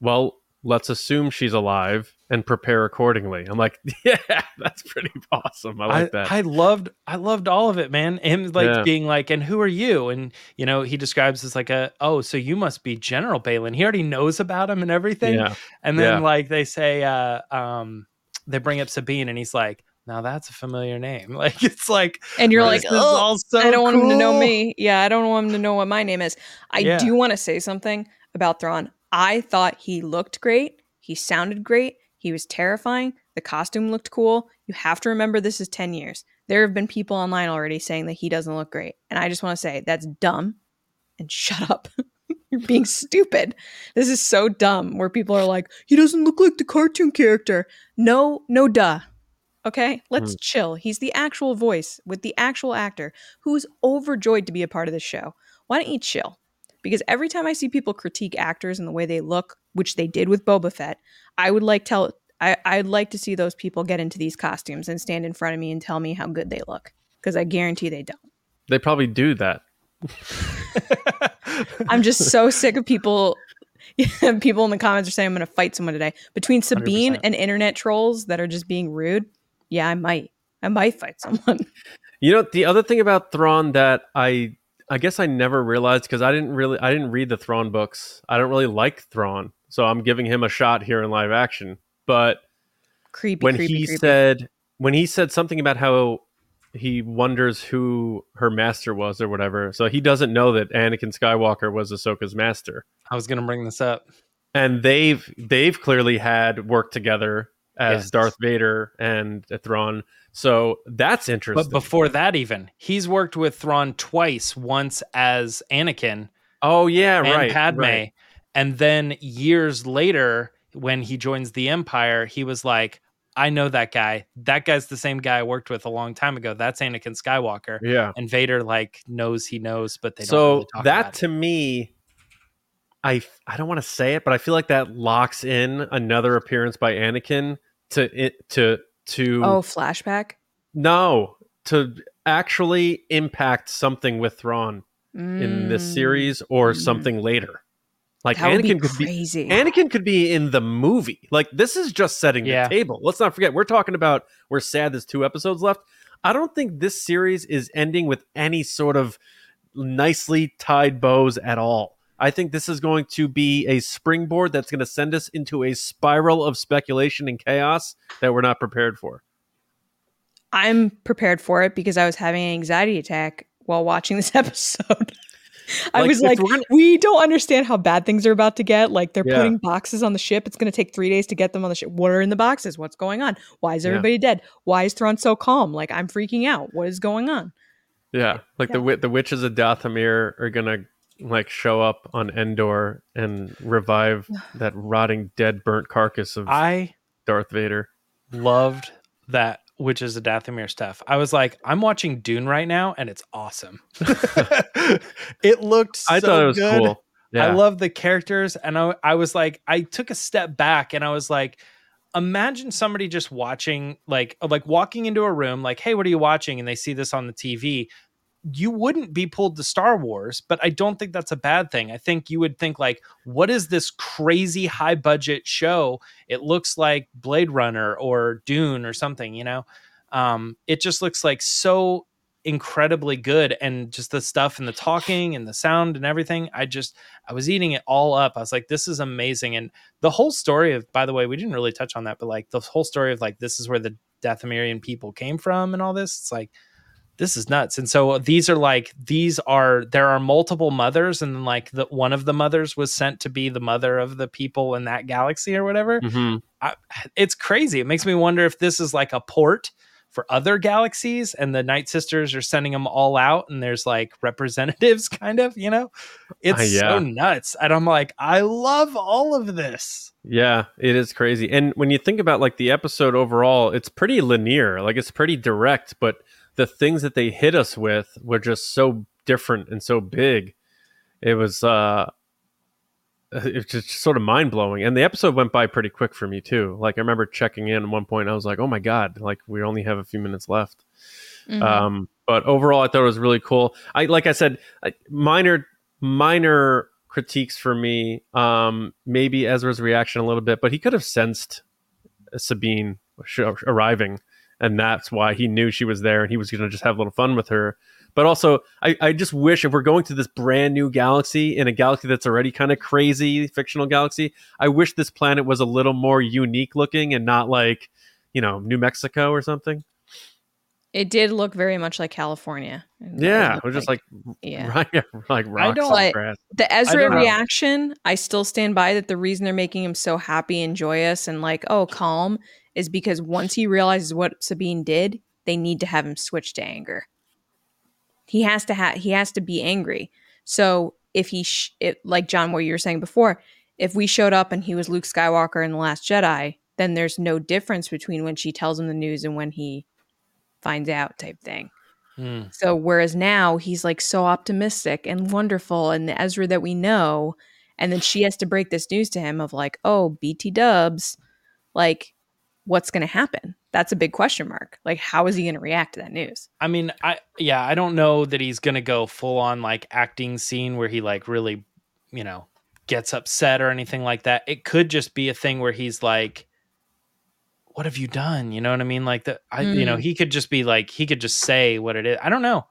"Well, let's assume she's alive and prepare accordingly." I'm like, "Yeah, that's pretty awesome. I like that." I loved I loved all of it, man. Him like Yeah. being like, and who are you? And you know, he describes as like a oh, so you must be General Baylan. He already knows about him and everything. yeah, And then Yeah. like they say, uh, um, they bring up Sabine, and he's like, now that's a familiar name. Like it's like And you're like, oh, all so I don't want him to know me. Yeah, I don't want him to know what my name is. I Yeah. do want to say something about Thrawn. I thought he looked great. He sounded great. He was terrifying. The costume looked cool. You have to remember this is 10 years. There have been people online already saying that he doesn't look great. And I just want to say that's dumb and shut up. You're being stupid. This is so dumb where people are like, he doesn't look like the cartoon character. No, no, duh. Okay, let's hmm. chill. He's the actual voice with the actual actor who is overjoyed to be a part of this show. Why don't you chill? Because every time I see people critique actors and the way they look, which they did with Boba Fett, I would like tell I, I'd like to see those people get into these costumes and stand in front of me and tell me how good they look. Because I guarantee they don't. they probably do that. I'm just so sick of people. people in the comments are saying I'm going to fight someone today. Between Sabine 100%. and internet trolls that are just being rude, yeah, I might. I might fight someone. You know, the other thing about Thrawn that I I guess I never realized because I didn't really I didn't read the Thrawn books. I don't really like Thrawn, so I'm giving him a shot here in live action. But creepy. when creepy, he creepy. said when he said something about how he wonders who her master was or whatever, so he doesn't know that Anakin Skywalker was Ahsoka's master, I was gonna bring this up. and they've they've clearly had worked together as Yes. Darth Vader and Thrawn. So that's interesting. But before that, even he's worked with Thrawn twice. Once as Anakin oh yeah, right. and right, Padme, right. and then years later, when he joins the Empire, he was like, "I know that guy. That guy's the same guy I worked with a long time ago. That's Anakin Skywalker." yeah. And Vader like knows he knows, but they don't so really talk that about it. to me i i don't want to say it but i feel like that locks in another appearance by anakin to it to to oh, flashback. no to actually impact something with Thrawn in this Mm, series or Mm. something later like that would anakin be could be. Anakin could be in the movie. Like this is just setting Yeah. the table. Let's not forget we're talking about we're sad there's two episodes left. I don't think this series is ending with any sort of nicely tied bows at all. I think this is going to be a springboard that's going to send us into a spiral of speculation and chaos that we're not prepared for. I'm prepared for it because I was having an anxiety attack while watching this episode. I Like, was like, gonna- we don't understand how bad things are about to get. Like they're Yeah. putting boxes on the ship. It's going to take three days to get them on the ship. What are in the boxes? What's going on? Why is Yeah. everybody dead? Why is Thrawn so calm? Like I'm freaking out. What is going on? Yeah, like the Yeah. wi- the witches of Dathomir are gonna like show up on Endor and revive that rotting, dead, burnt carcass of I Darth Vader. loved that which is the Dathomir stuff. I was like, I'm watching Dune right now, and it's awesome. it looked. I thought it was good. cool. Yeah. I love the characters, and I, I was like, I took a step back, and I was like, imagine somebody just watching, like, like walking into a room, like, hey, what are you watching? And they see this on the TV. You wouldn't be pulled to Star Wars, but I don't think that's a bad thing. I think you would think like, what is this crazy high budget show? It looks like Blade Runner or Dune or something, you know. Um, it just looks like so incredibly good and just the stuff and the talking and the sound and everything i just i was eating it all up i was like this is amazing and the whole story of by the way we didn't really touch on that but like the whole story of like this is where the dathomirian people came from and all this it's like this is nuts and so these are like these are there are multiple mothers and like the one of the mothers was sent to be the mother of the people in that galaxy or whatever Mhm. I, it's crazy. It makes me wonder if this is like a port for other galaxies and the Night Sisters are sending them all out and there's like representatives kind of, you know? It's Uh, yeah. so nuts. And I'm like, I love all of this. Yeah, it is crazy. And when you think about like the episode overall, it's pretty linear. Like it's pretty direct, but the things that they hit us with were just so different and so big. It was uh it's just sort of mind blowing. And the episode went by pretty quick for me too. Like I remember checking in at one point, I was like, "Oh my god!" Like we only have a few minutes left. Mhm. Um, but overall, I thought it was really cool. I like I said, I, minor minor critiques for me. Um, maybe Ezra's reaction a little bit, but he could have sensed Sabine arriving, and that's why he knew she was there, and he was going to just have a little fun with her. But also, I, I just wish if we're going to this brand new galaxy in a galaxy that's already kind of crazy, fictional galaxy, I wish this planet was a little more unique looking and not like, you know, New Mexico or something. it did look very much like California. Yeah, it was just like, yeah. right, like rocks don't- I- grass. The Ezra don't know. reaction, I still stand by that the reason they're making him so happy and joyous and like, oh, calm is because once he realizes what Sabine did, they need to have him switch to anger. He has to have he has to be angry. So if he sh- it, like John what you were saying before, if we showed up and he was Luke Skywalker in the last Jedi, then there's no difference between when she tells him the news and when he finds out type thing. Hmm. So whereas now he's like so optimistic and wonderful and the Ezra that we know, and then she has to break this news to him of like, oh, BT dubs, like what's gonna happen? That's a big question mark. Like, how is he gonna react to that news? I mean, I yeah, I don't know that he's gonna go full on like acting scene where he like really, you know, gets upset or anything like that. It could just be a thing where he's like, "What have you done?" You know what I mean? Like that. I you know Mm. he could just be like he could just say what it is. I don't know.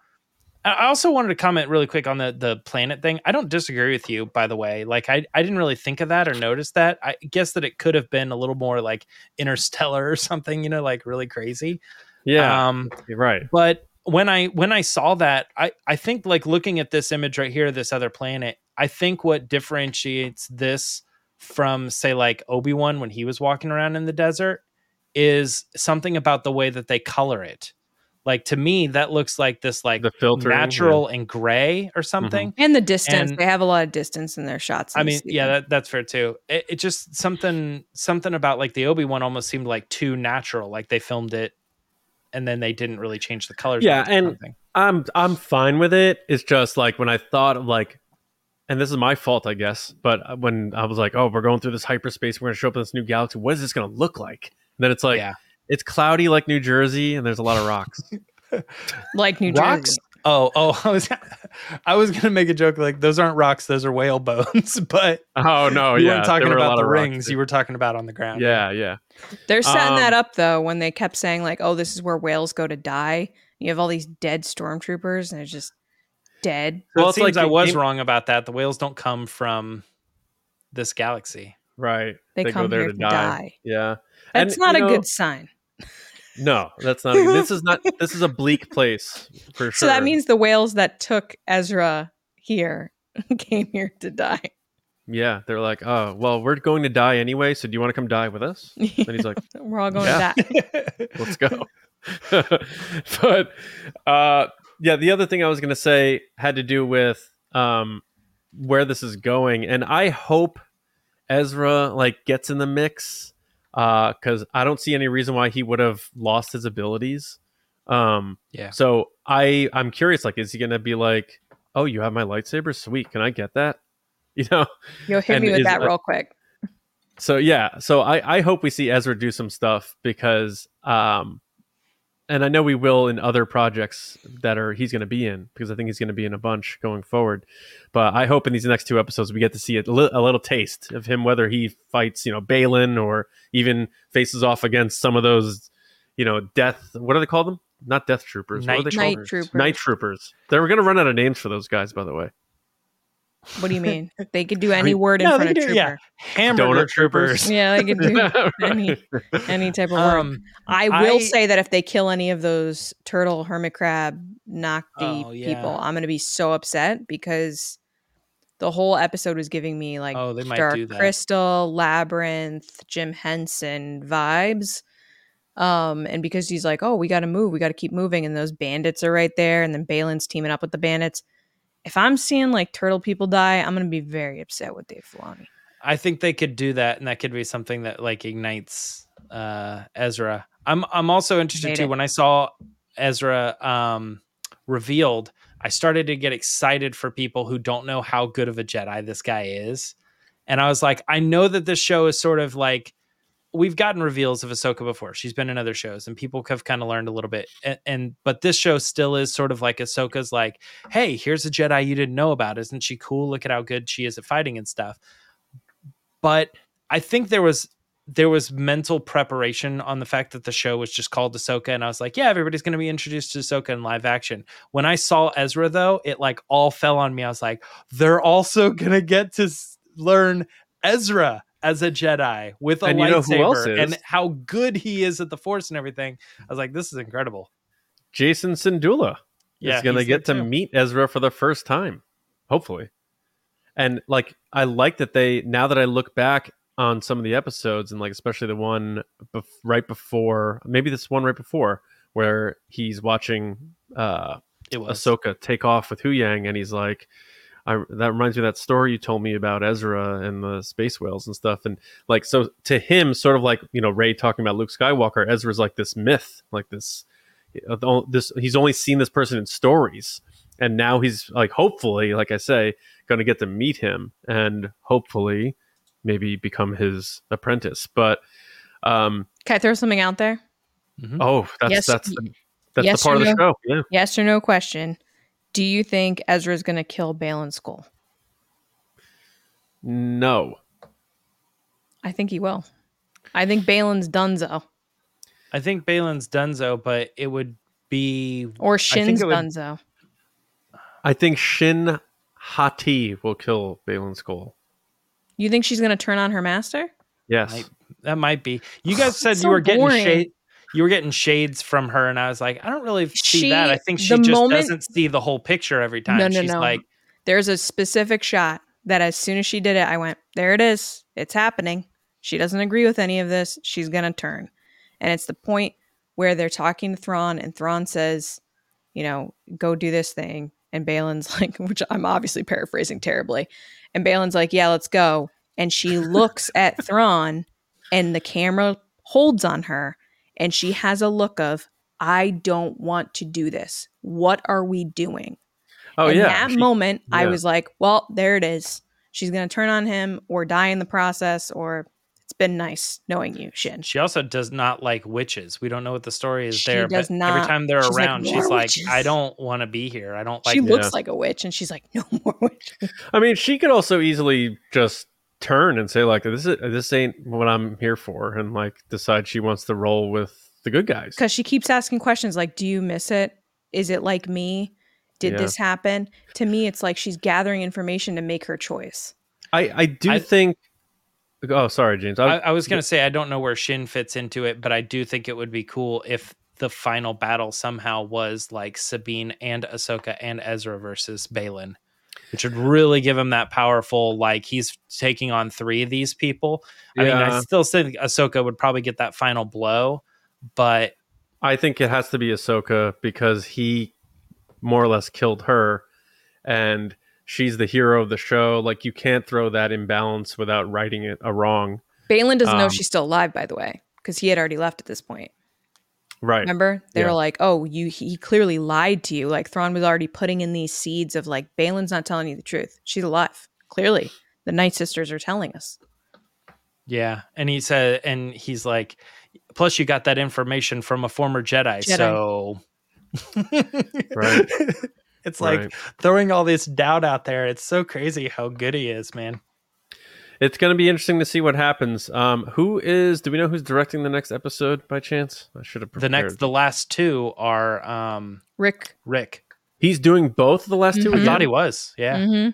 I also wanted to comment really quick on the the planet thing. I don't disagree with you, by the way. Like I I didn't really think of that or notice that. I guess that it could have been a little more like interstellar or something. You know, like really crazy. Yeah, Um, you're right. but when i when i saw that i i think like looking at this image right here this other planet i think what differentiates this from say like obi-wan when he was walking around in the desert is something about the way that they color it like to me that looks like this like The filtering, natural and gray or mm-hmm. something And the distance. And- they have a lot of distance in their shots. in I this mean, yeah, that, that's fair too. It, it just something something about like the Obi Wan almost seemed like too natural. Like they filmed it, and then they didn't really change the colors. Yeah, and- something. I'm I'm fine with it. It's just like when I thought of like, and this is my fault, I guess. But uh, when I was like, oh, we're going through this hyperspace, we're gonna show up in this new galaxy. What is this gonna look like? And then it's like, yeah, it's cloudy like New Jersey, and there's a lot of rocks. like New rocks. Jersey. Oh, oh, I was I was gonna make a joke like those aren't rocks, those are whale bones. but oh no, you yeah, weren't talking were about the of rocks, rings. You were talking about on the ground. yeah, yeah, They're setting that Um, up though when they kept saying like, "Oh, this is where whales go to die." You have all these dead stormtroopers, and they're just dead. So Well, it it's seems like I was game- wrong about that. The whales don't come from this galaxy. right. They, come here to die. Yeah, That's And, not a know, good sign. No, that's not. this is not. This is a bleak place for sure. So that means the whales that took Ezra here came here to die. yeah, they're like, oh, well, we're going to die anyway. So do you want to come die with us? And he's like, We're all going Yeah. to die. let's go. but uh, yeah, the other thing I was going to say had to do with um, where this is going, and I hope Ezra like gets in the mix because I don't see any reason why he would have lost his abilities. Um, Yeah. So I I'm curious, like, is he going to be like, oh, you have my lightsaber, sweet, can I get that? You know, You'll hit And me with is that that- real quick. so yeah so i i hope we see ezra do some stuff because um and i know we will in other projects that are he's going to be in because i think he's going to be in a bunch going forward. But i hope in these next two episodes we get to see a, li- a little taste of him whether he fights you know baylan or even faces off against some of those you know death what do they call them? Not death troopers. What are Night they Night troopers. night troopers. They were going to run out of names for those guys by the way What do you mean? They could do any mean, word in No, front they of do- trooper. yeah, hamburger Donut troopers. troopers. Yeah, they could do Right. any any type of word. Um, I will I- say that if they kill any of those turtle, hermit crab, Noti Oh, yeah. people, I'm gonna be so upset because the whole episode was giving me like Oh, they might Dark do that. Crystal, Labyrinth, Jim Henson vibes. Um, and because he's like, oh, we got to move, we got to keep moving, and those bandits are right there, and then Baylan's teaming up with the bandits. If I'm seeing like turtle people die, I'm gonna be very upset with Dave Filoni. I think they could do that, and that could be something that like ignites uh, Ezra. I'm I'm also interested too. it. When I saw Ezra um, revealed, I started to get excited for people who don't know how good of a Jedi this guy is, And I was like, I know that this show is sort of like we've gotten reveals of Ahsoka before. She's been in other shows, and people have kind of learned a little bit. And, and, but this show still is sort of like Ahsoka's like, hey, here's a Jedi you didn't know about. Isn't she cool? Look at how good she is at fighting and stuff. But I think there was there was mental preparation on the fact that the show was just called Ahsoka, and I was like, yeah, everybody's going to be introduced to Ahsoka in live action. When I saw Ezra, though, it like all fell on me. I was like, they're also going to get to learn Ezra as a Jedi with a And you know lightsaber and how good he is at the Force and everything. I was like, this is incredible. Jacen Syndulla Yeah, is going to get to meet Ezra for the first time, hopefully. And like, I like that they now that I look back on some of the episodes, and like especially the one bef- right before, maybe this one right before, where he's watching uh, It was Ahsoka take off with Huyang, and he's like, I, "That reminds me of that story you told me about Ezra and the space whales and stuff." And like, so to him, sort of like you know Rey talking about Luke Skywalker, Ezra's like this myth, like this, uh, this he's only seen this person in stories, and now he's like, hopefully, like I say, going to get to meet him and hopefully maybe become his apprentice. But um, Can I throw something out there? oh, that's Yes, that's the, that's yes the part or of the no? show. Yeah. Yes or no question. Do you think Ezra's going to kill Baylan Skoll? No. I think he will. I think Baylan's Dunzo I think Baylan's Dunzo, but it would be or think Shin's it would- Dunzo. I think Shin Hati will kill Baylan Skoll. You think she's going to turn on her master? Yes. Might- that might be. You guys said It's you so were getting boring. shade. You were getting shades from her, and I was like, I don't really see She- that. I think she just moment- doesn't see the whole picture every time. No, no, She's no. like, There's a specific shot that as soon as she did it, I went, there it is. It's happening. She doesn't agree with any of this. She's going to turn. And it's the point where they're talking to Thrawn, and Thrawn says, you know, go do this thing. And Baylan's like, which I'm obviously paraphrasing terribly. And Baylan's like, yeah, let's go. And she looks at Thrawn, and the camera holds on her, and she has a look of, I don't want to do this. What are we doing? oh and yeah. that She- moment, I was like, well, there it is. She's going to turn on him or die in the process, or it's been nice knowing you, Shin. she also does not like witches. We don't know what the story is She there, does but not. every time they're She's around, "More she's like, witches." I don't want to be here. I don't like. she looks Yeah. like a witch, and she's like, no more witches. I mean, she could also easily just turn and say like, "This is this ain't what I'm here for," and like decide she wants to roll with the good guys. Because she keeps asking questions like, do you miss it? Is it like me? Did Yeah. this happen? To me, it's like she's gathering information to make her choice. I I do I- think. Oh, sorry, James. I, I was gonna say I don't know where Shin fits into it, but I do think it would be cool if the final battle somehow was like Sabine and Ahsoka and Ezra versus Baylan, which would really give him that powerful. Like he's taking on three of these people. I mean, I still think Ahsoka would probably get that final blow, but I think it has to be Ahsoka because he more or less killed her, and she's the hero of the show. Like you can't throw that imbalance without righting it a wrong. Baylan doesn't know Um, she's still alive, by the way, because he had already left at this point. Right. Remember? They Yeah. were like, "Oh, you he clearly lied to you." Like Thrawn was already putting in these seeds of like Baylan's not telling you the truth. She's alive. Clearly, the Night Sisters are telling us. yeah. And he said, and he's like, plus you got that information from a former Jedi, Jedi. so. Right. It's like Right. throwing all this doubt out there. It's so crazy how good he is, man. It's going to be interesting to see what happens. Um, who is? Do we know who's directing the next episode by chance? I should have prepared. The next, the last two are um Rick. Rick. He's doing both of the last two. Mhm. I again? thought he was. Yeah. Mhm.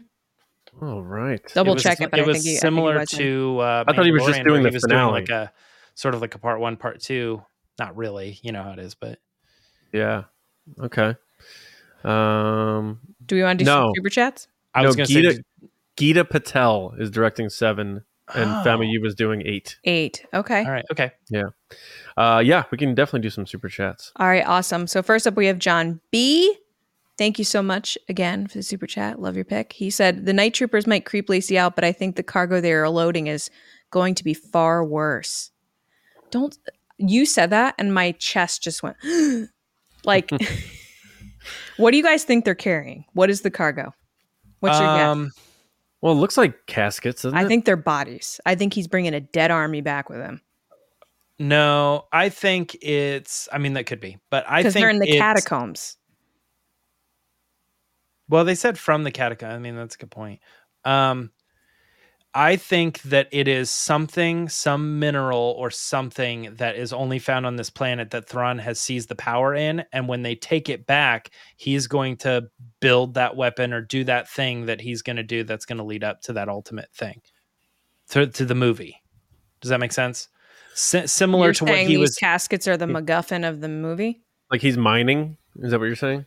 Oh right. Double it was, check it, but it I was he, similar I think he to. Uh, I thought he was just doing where the he was finale. like a sort of like a part one, part two. Not really, you know how it is, but Yeah. Okay. Um, Do we want to do No. some super chats? I no, was going to Geeta, say Geeta Patel is directing seven, and Oh. Famayu was doing eight. Eight. Okay. All right, okay. Yeah. Uh, yeah, we can definitely do some super chats. All right, awesome. So first up, we have John B. Thank you so much again for the super chat. Love your pick. He said the night troopers might creep Lacey out, but I think the cargo they are loading is going to be far worse. Don't you said that, and my chest just went like. what do you guys think they're carrying? What is the cargo? What's your guess? Well, it looks like caskets. Doesn't I it? think they're bodies. I think he's bringing a dead army back with him No, I think it's. I mean, that could be, but I because think they're in the it's- catacombs. Well, they said from the catacomb. I mean, that's a good point. Um, I think that it is something, some mineral or something that is only found on this planet that Thrawn has seized the power in. And when they take it back, he's going to build that weapon or do that thing that he's going to do that's going to lead up to that ultimate thing, to, to the movie. Does that make sense? Si- similar You're to what he these was. caskets are the MacGuffin of the movie. like he's mining. Is that what you're saying?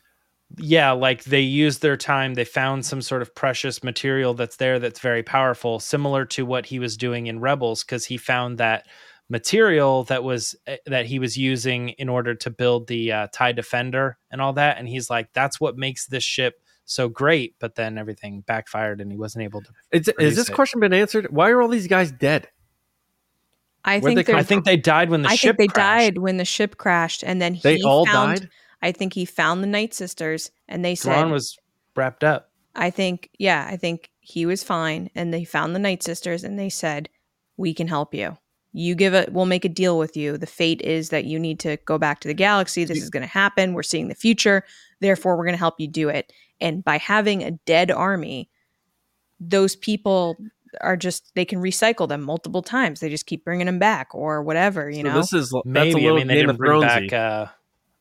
Yeah like they used their time they found some sort of precious material that's there that's very powerful similar to what he was doing in rebels because he found that material that was eh, that he was using in order to build the uh, tie defender and all that and he's like that's what makes this ship so great but then everything backfired and he wasn't able to Is, has this it. question been answered? Why are all these guys dead? I Where'd think they i think they died when the I ship think they crashed. died when the ship crashed, and then he They all found, died. I think he found the Night Sisters, and they said, Thrawn was wrapped up I think, yeah, I think he was fine. And they found the Night Sisters and they said, We can help you. You give it, we'll make a deal with you. The fate is that you need to go back to the galaxy. This is going to happen. We're seeing the future. Therefore, we're going to help you do it. And by having a dead army, those people are just, they can recycle them multiple times. They just keep bringing them back or whatever, you So know? this is that's a maybe i little mean they Game didn't of bring Thronesy. back uh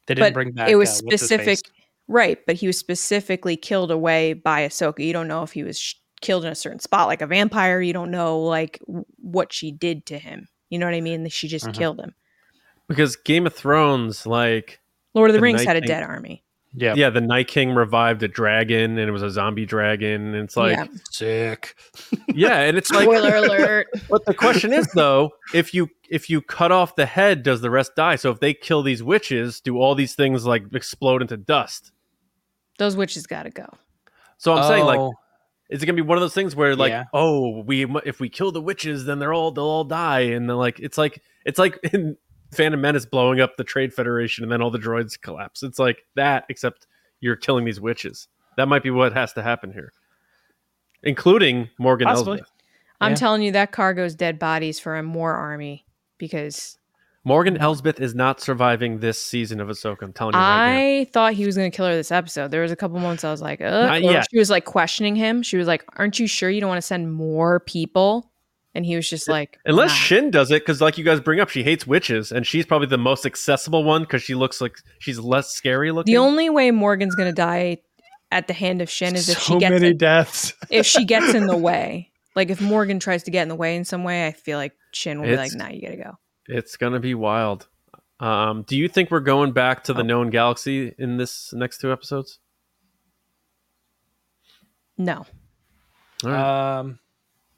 they didn't but bring back it was uh, specific right but he was specifically killed away by ahsoka. You don't know if he was sh- killed in a certain spot like a vampire. You don't know like w- what she did to him. You know what i mean? She just Mhm. killed him. Because Game of Thrones, like lord of the, The rings Night had a King- dead army yeah yeah, the Night King revived a dragon, and it was a zombie dragon. And it's like, Yeah. sick yeah, and it's like, spoiler alert But the question is though, if you if you cut off the head, does the rest die? So if they kill these witches, do all these things like explode into dust? those witches gotta go So I'm saying like Oh, is it gonna be one of those things where like Yeah. oh we if we kill the witches then they're all they'll all die and then like it's like it's like in Phantom Menace blowing up the Trade Federation and then all the droids collapse. It's like that except you're killing these witches. That might be what has to happen here, including Morgan Possibly. Elsbeth. i'm Yeah. telling you that cargo's dead bodies for a more army because Morgan Elsbeth is not surviving this season of Ahsoka. I'm telling you right now. I thought he was going to kill her this episode. There was a couple moments I was like, uh, Not or yet. she was like questioning him. She was like, "Aren't you sure you don't want to send more people?" And he was just like, Unless "Nah." Shin does it, because like you guys bring up, she hates witches, and she's probably the most accessible one because she looks like she's less scary looking. The only way Morgan's going to die at the hand of Shin is if she gets many in, deaths if she gets in the way. Like if Morgan tries to get in the way in some way, I feel like Shin will be like, "Nah, you got to go." it's gonna be wild. Um, do you think we're going back to the Oh. known galaxy in this next two episodes? No, All right. um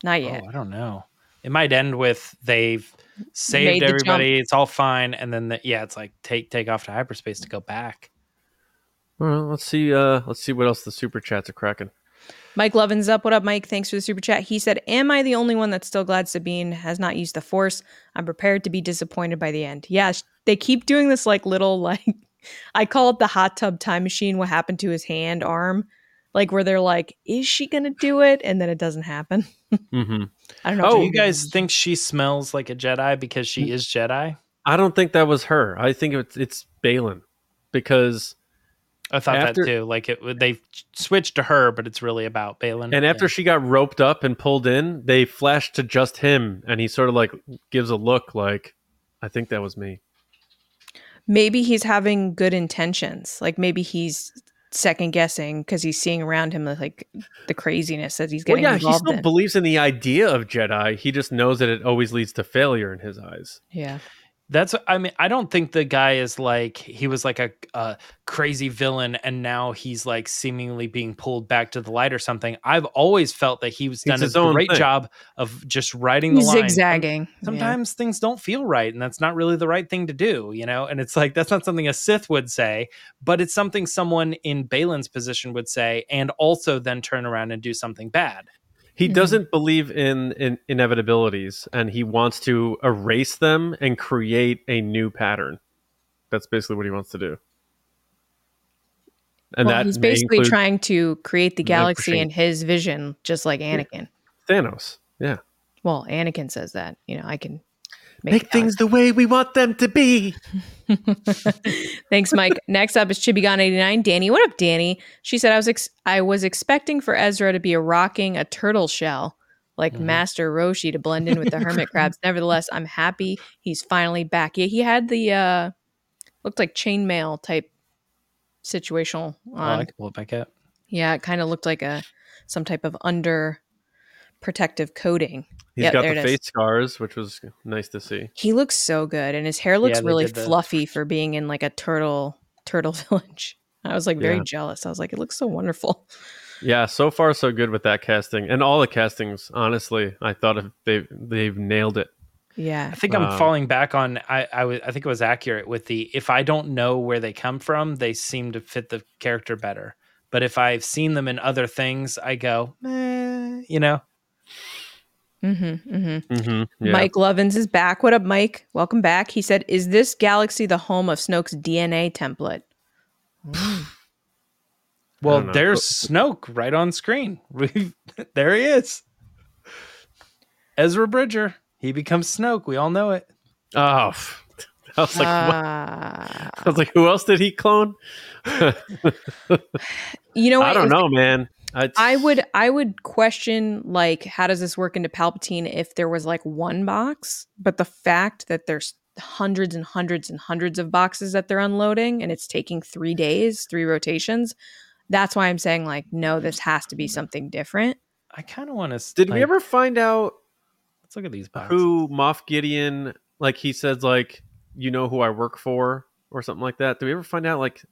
not yet. Oh, I don't know. It might end with they've saved Made the jump. everybody. It's all fine, and then the, yeah, it's like take take off to hyperspace to go back. Well, let's see. Uh, let's see what else the super chats are cracking. Mike Levin's up. What up, Mike? Thanks for the super chat. He said, Am I the only one that's still glad Sabine has not used the force? I'm prepared to be disappointed by the end. Yeah, they keep doing this like little, like, I call it the hot tub time machine. What happened to his hand, arm? Like, where they're like, Is she going to do it? And then it doesn't happen. hmm I don't know. Oh, you guys think she smells like a Jedi because she is Jedi? I don't think that was her. I think it's it's Baylan because I thought After- that too. Like it, they switched to her, but it's really about Baylan. and after Yeah. she got roped up and pulled in, they flashed to just him, and he sort of like gives a look like, I think that was me. maybe he's having good intentions. Like, maybe he's second guessing because he's seeing around him like the craziness that he's Well, getting yeah, he still in. believes in the idea of Jedi. He just knows that it always leads to failure in his eyes. yeah. That's I mean I don't think the guy is like he was like a, a crazy villain and now he's like seemingly being pulled back to the light or something. I've always felt that he was done his a own great thing. job of just writing the He's line. zigzagging. Yeah. Sometimes things don't feel right and that's not really the right thing to do, you know? And it's like that's not something a Sith would say, but it's something someone in Baylan's position would say and also then turn around and do something bad. He Mhm. doesn't believe in, in inevitabilities, and he wants to erase them and create a new pattern. That's basically what he wants to do. and well, that he's basically trying to create the galaxy in his vision, just like Anakin. Thanos. Yeah, Well, Anakin says that. You know, I can make, make things the way we want them to be. Thanks, Mike. Next up is Chibigon89. Danny, what up, Danny? She said I was ex- I was expecting for Ezra to be a rocking a turtle shell like Mhm. Master Roshi to blend in with the hermit crabs. Nevertheless, I'm happy he's finally back. Yeah, he had the uh looked like chainmail type situational Oh. I can pull it back up. yeah, it kind of looked like a some type of under protective coating. He's Yep, got the it is. face scars, which was nice to see. He looks so good, and his hair looks Yeah, really fluffy for being in like a turtle turtle village. I was like very Yeah. jealous. I was like, it looks so wonderful. Yeah, so far so good with that casting, and all the castings. Honestly, I thought if they they've nailed it. Yeah, I think I'm Um, falling back on. I I think it was accurate with the if I don't know where they come from, they seem to fit the character better. But if I've seen them in other things, I go, eh, you know. Mm-hmm, mm-hmm. Mm-hmm. Yeah. Mike Lovins is back. What up, Mike? Welcome back. He said, "Is this galaxy the home of Snoke's DNA template?" Well, know. there's Snoke right on screen. There he is. Ezra Bridger. He becomes Snoke. We all know it. Oh, I was like, what? Ah. I was like, who else did he clone? you know, what? I don't know, man. Uh, I, I would I would question like how does this work into Palpatine if there was like one box, but the fact that there's hundreds and hundreds and hundreds of boxes that they're unloading and it's taking 3 days, 3 rotations, that's why I'm saying like no, this has to be something different. I kind of want to. Did we ever find out Let's look at these boxes. who Moff Gideon? Like he says, like you know who I work for, or something like that. Did we ever find out? Like,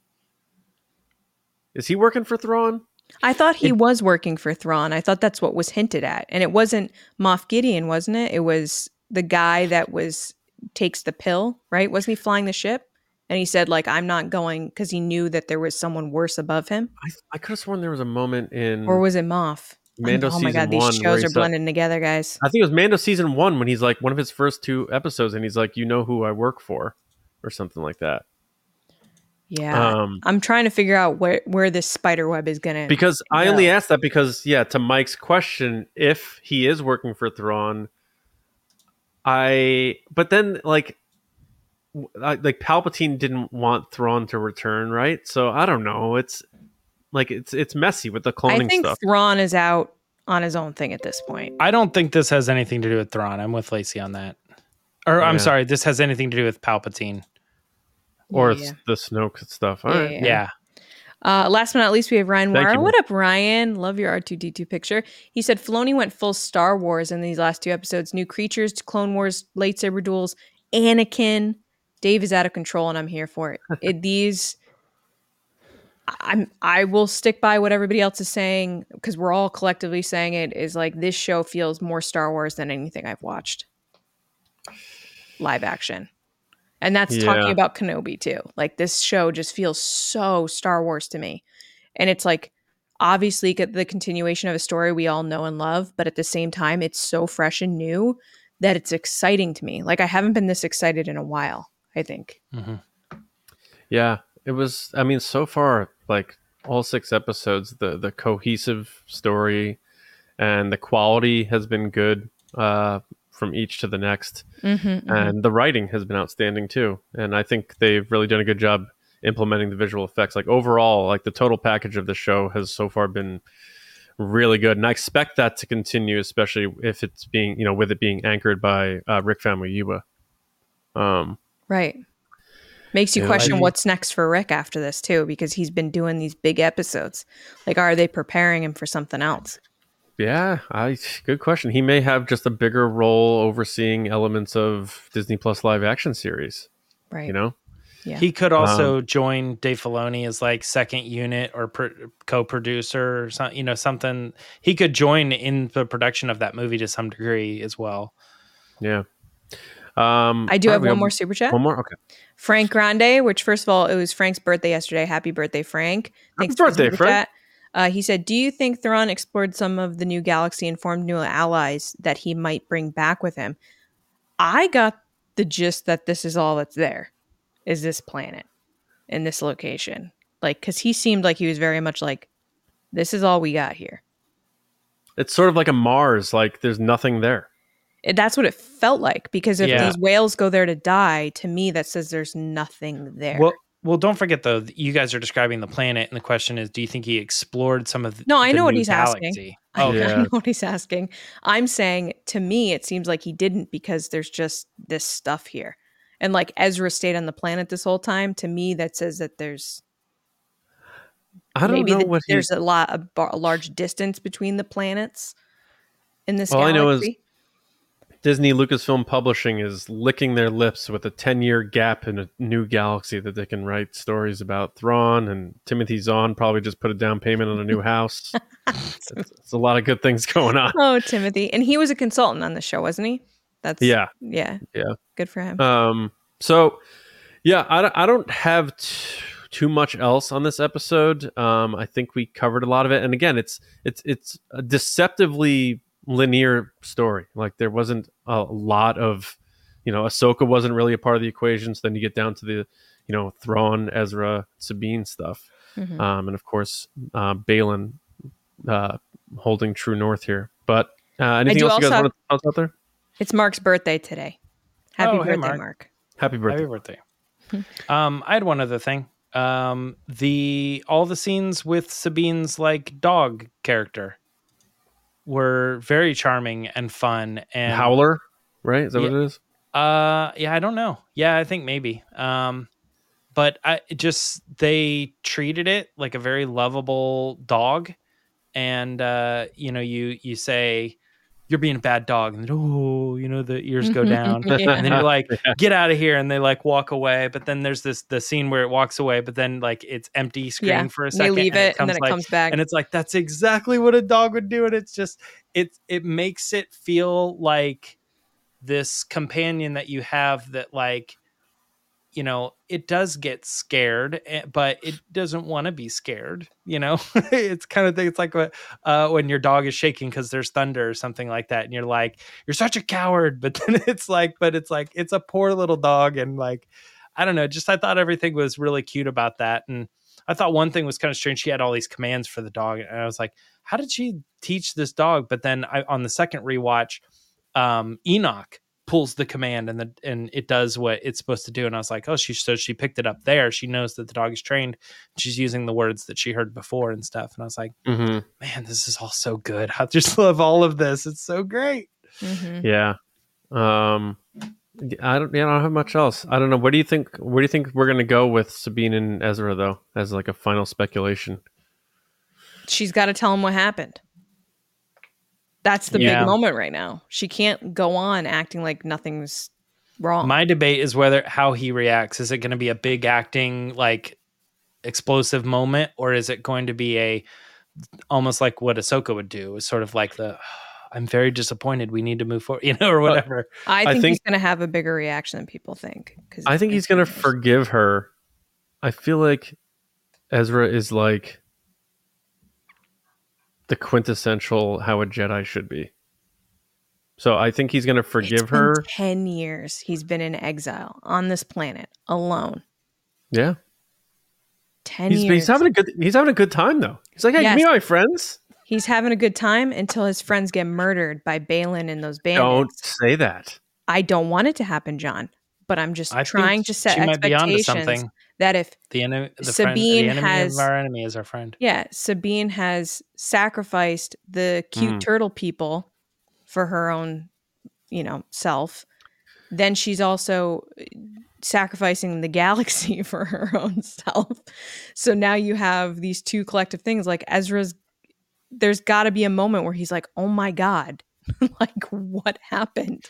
is he working for Thrawn? I thought he It- was working for Thrawn. I thought that's what was hinted at. And it wasn't Moff Gideon, wasn't it? It was the guy that was takes the pill, right? Wasn't he flying the ship? And he said like I'm not going cuz he knew that there was someone worse above him. I, I could have sworn there was a moment in Or was it Moff? Mando season one. oh my god, these shows are blending together, guys. I think it was Mando season one when he's like one of his first two episodes, and he's like, "You know who I work for," or something like that. Yeah. Um, I'm trying to figure out where where this spider web is going to because I only asked that because, yeah, to Mike's question, if he is working for Thrawn, I. But then, like, w- I, like Palpatine didn't want Thrawn to return, right? So I don't know. It's like it's it's messy with the cloning I think stuff. Thrawn is out on his own thing at this point. I don't think this has anything to do with Thrawn. I'm with Lacey on that. Or I'm sorry, this has anything to do with Palpatine. Or Yeah, it's the Snoke stuff. All Yeah, right. yeah. Yeah. Uh, last but not least, we have Ryan Thank Wara. you. What up, Ryan? Love your R2D2 picture. He said Filoni went full Star Wars in these last two episodes. New creatures, Clone Wars, lightsaber duels, Anakin. Dave is out of control, and I'm here for it. it these, I'm I will stick by what everybody else is saying because we're all collectively saying it. Is like this show feels more Star Wars than anything I've watched live action. And that's talking about Kenobi too. Like this show just feels so Star Wars to me. And it's like obviously the continuation of a story we all know and love, but at the same time it's so fresh and new that it's exciting to me. Like I haven't been this excited in a while, I think. Mhm. Yeah, it was. I mean, so far, like all six episodes, the the cohesive story and the quality has been good uh, from each to the next, Mm-hmm, and the writing has been outstanding too. And I think they've really done a good job implementing the visual effects. Like overall, like the total package of the show has so far been really good, and I expect that to continue, especially if it's being, you know, with it being anchored by uh, Rick Famuyiwa. Um, Right. Makes you question I- what's next for Rick after this too, because he's been doing these big episodes. Like, are they preparing him for something else? Yeah, I good question. He may have just a bigger role overseeing elements of Disney Plus live action series. Right. You know, Yeah. He could also join Dave Filoni as like second unit or pro- co-producer or something, you know, something. He could join in the production of that movie to some degree as well. yeah. Um, I do have one got more super chat. One more. Okay. Frank Grande, which first of all, it was Frank's birthday yesterday. Happy birthday, Frank. Happy for birthday, super Frank. Uh, he said, Do you think Thrawn explored some of the new galaxy and formed new allies that he might bring back with him? I got the gist that this is all that's there is this planet in this location. Like, because he seemed like he was very much like, this is all we got here. It's sort of like a Mars, like there's nothing there. It- That's what it felt like because if Yeah. these whales go there to die, to me that says there's nothing there. Well, well, don't forget though. You guys are describing the planet, and the question is, do you think he explored some of? The, No, I the know what he's asking. galaxy? I, Oh, I yeah. know what he's asking. I'm saying to me, it seems like he didn't because there's just this stuff here. And like Ezra stayed on the planet this whole time. To me, that says that there's I don't maybe know the- what he, there's a lot a, bar, a large distance between the planets in this All I know is- galaxy. Disney Lucasfilm Publishing is licking their lips with a 10 year gap in a new galaxy that they can write stories about Thrawn and Timothy Zahn probably just put a down payment on a new house. it's, it's a lot of good things going on. oh, Timothy, and he was a consultant on the show, wasn't he? That's Yeah. yeah, Yeah. Good for him. Um, so, yeah, I, don't- I don't have t- too much else on this episode. Um, I think we covered a lot of it, and again, it's it's it's a deceptively linear story. Like there wasn't a lot of, you know, Ahsoka wasn't really a part of the equation. So then you get down to the, you know, Thrawn, Ezra, Sabine stuff, Mhm. um, and of course, uh, Baylan uh, holding true north here. But uh, anything else you guys also want to tell us out there? it's Mark's birthday today. Happy Oh, hey, birthday, Mark. Mark. Happy birthday! Happy birthday. um, I had one other thing. Um, the all the scenes with Sabine's like dog character were very charming and fun. And Howler, right? Is that Yeah. what it is? Uh, yeah, I don't know. Yeah, I think maybe. Um, but I just they treated it like a very lovable dog, and uh, you know, you you say you're being a bad dog, and oh, you know, the ears go mm-hmm. down, Yeah. and then you're like, Yeah. get out of here, and they like walk away. But then there's this the scene where it walks away, but then like it's empty screen Yeah, for a second They second, leave it, and then it like, comes back. and it's like that's exactly what a dog would do and it's just it it makes it feel like this companion that you have that like you know it does get scared eh, but it doesn't want to be scared you know it's kind of thing it's like uh, when your dog is shaking because there's thunder or something like that and you're like you're such a coward but then it's like but it's like it's a poor little dog and like i don't know just i thought everything was really cute about that and I thought one thing was kind of strange. She had all these commands for the dog, and I was like, "How did she teach this dog?" But then I, on the second rewatch, um, Enoch pulls the command, and the and it does what it's supposed to do. And I was like, "Oh, she so she picked it up there. She knows that the dog is trained. She's using the words that she heard before and stuff." And I was like, Mm-hmm. "Man, this is all so good. I just love all of this. It's so great." Mhm. Yeah. Um, I don't. Yeah, I don't have much else. I don't know. Where do you think? Where do you think we're gonna go with Sabine and Ezra though, as like a final speculation? She's got to tell him what happened. That's the Yeah. big moment right now. She can't go on acting like nothing's wrong. My debate is whether how he reacts. Is it going to be a big acting like explosive moment, or is it going to be a almost like what Ahsoka would do? Is sort of like the ah, I'm very disappointed. We need to move forward, you know, or whatever. I I think, he's going to have a bigger reaction than people think. Cause I think he's gonna forgive her. I feel like Ezra is like the quintessential how a Jedi should be. So I think he's gonna It's forgive been her. Ten years he's been in exile on this planet alone. Yeah. Ten He's, years. he's having a good he's having a good time though. He's like, hey, Yes. give me my friends. He's having a good time until his friends get murdered by Baylan and those bandits. Don't say that. I don't want it to happen, John. But I'm just I trying to set she might be onto expectations something. That if The enemy, the, friend, Sabine the enemy has- of our enemy is our friend. yeah, Sabine has sacrificed the cute Mm. turtle people for her own, you know, self. Then she's also uh, sacrificing the galaxy for her own self. So now you have these two collective things like Ezra's there's got to be a moment where he's like, "Oh my god." like what happened?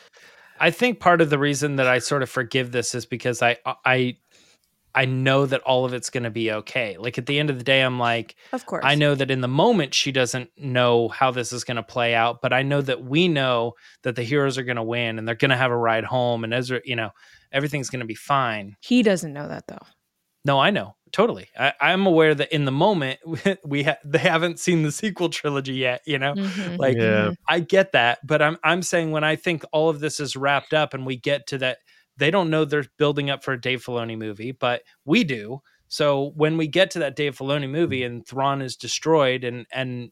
I think part of the reason that I sort of forgive this is because I I I know that all of it's going to be okay. Like at the end of the day, I'm like, Of course. I know that in the moment she doesn't know how this is going to play out, but I know that we know that the heroes are going to win and they're going to have a ride home and Ezra, you know, everything's going to be fine. He doesn't know that though. No, I know totally. I, I'm aware that in the moment we ha- they haven't seen the sequel trilogy yet. You know, Mhm. like Yeah. I get that, but I'm I'm saying when I think all of this is wrapped up and we get to that, they don't know they're building up for a Dave Filoni movie, but we do. So when we get to that Dave Filoni movie and Thrawn is destroyed and and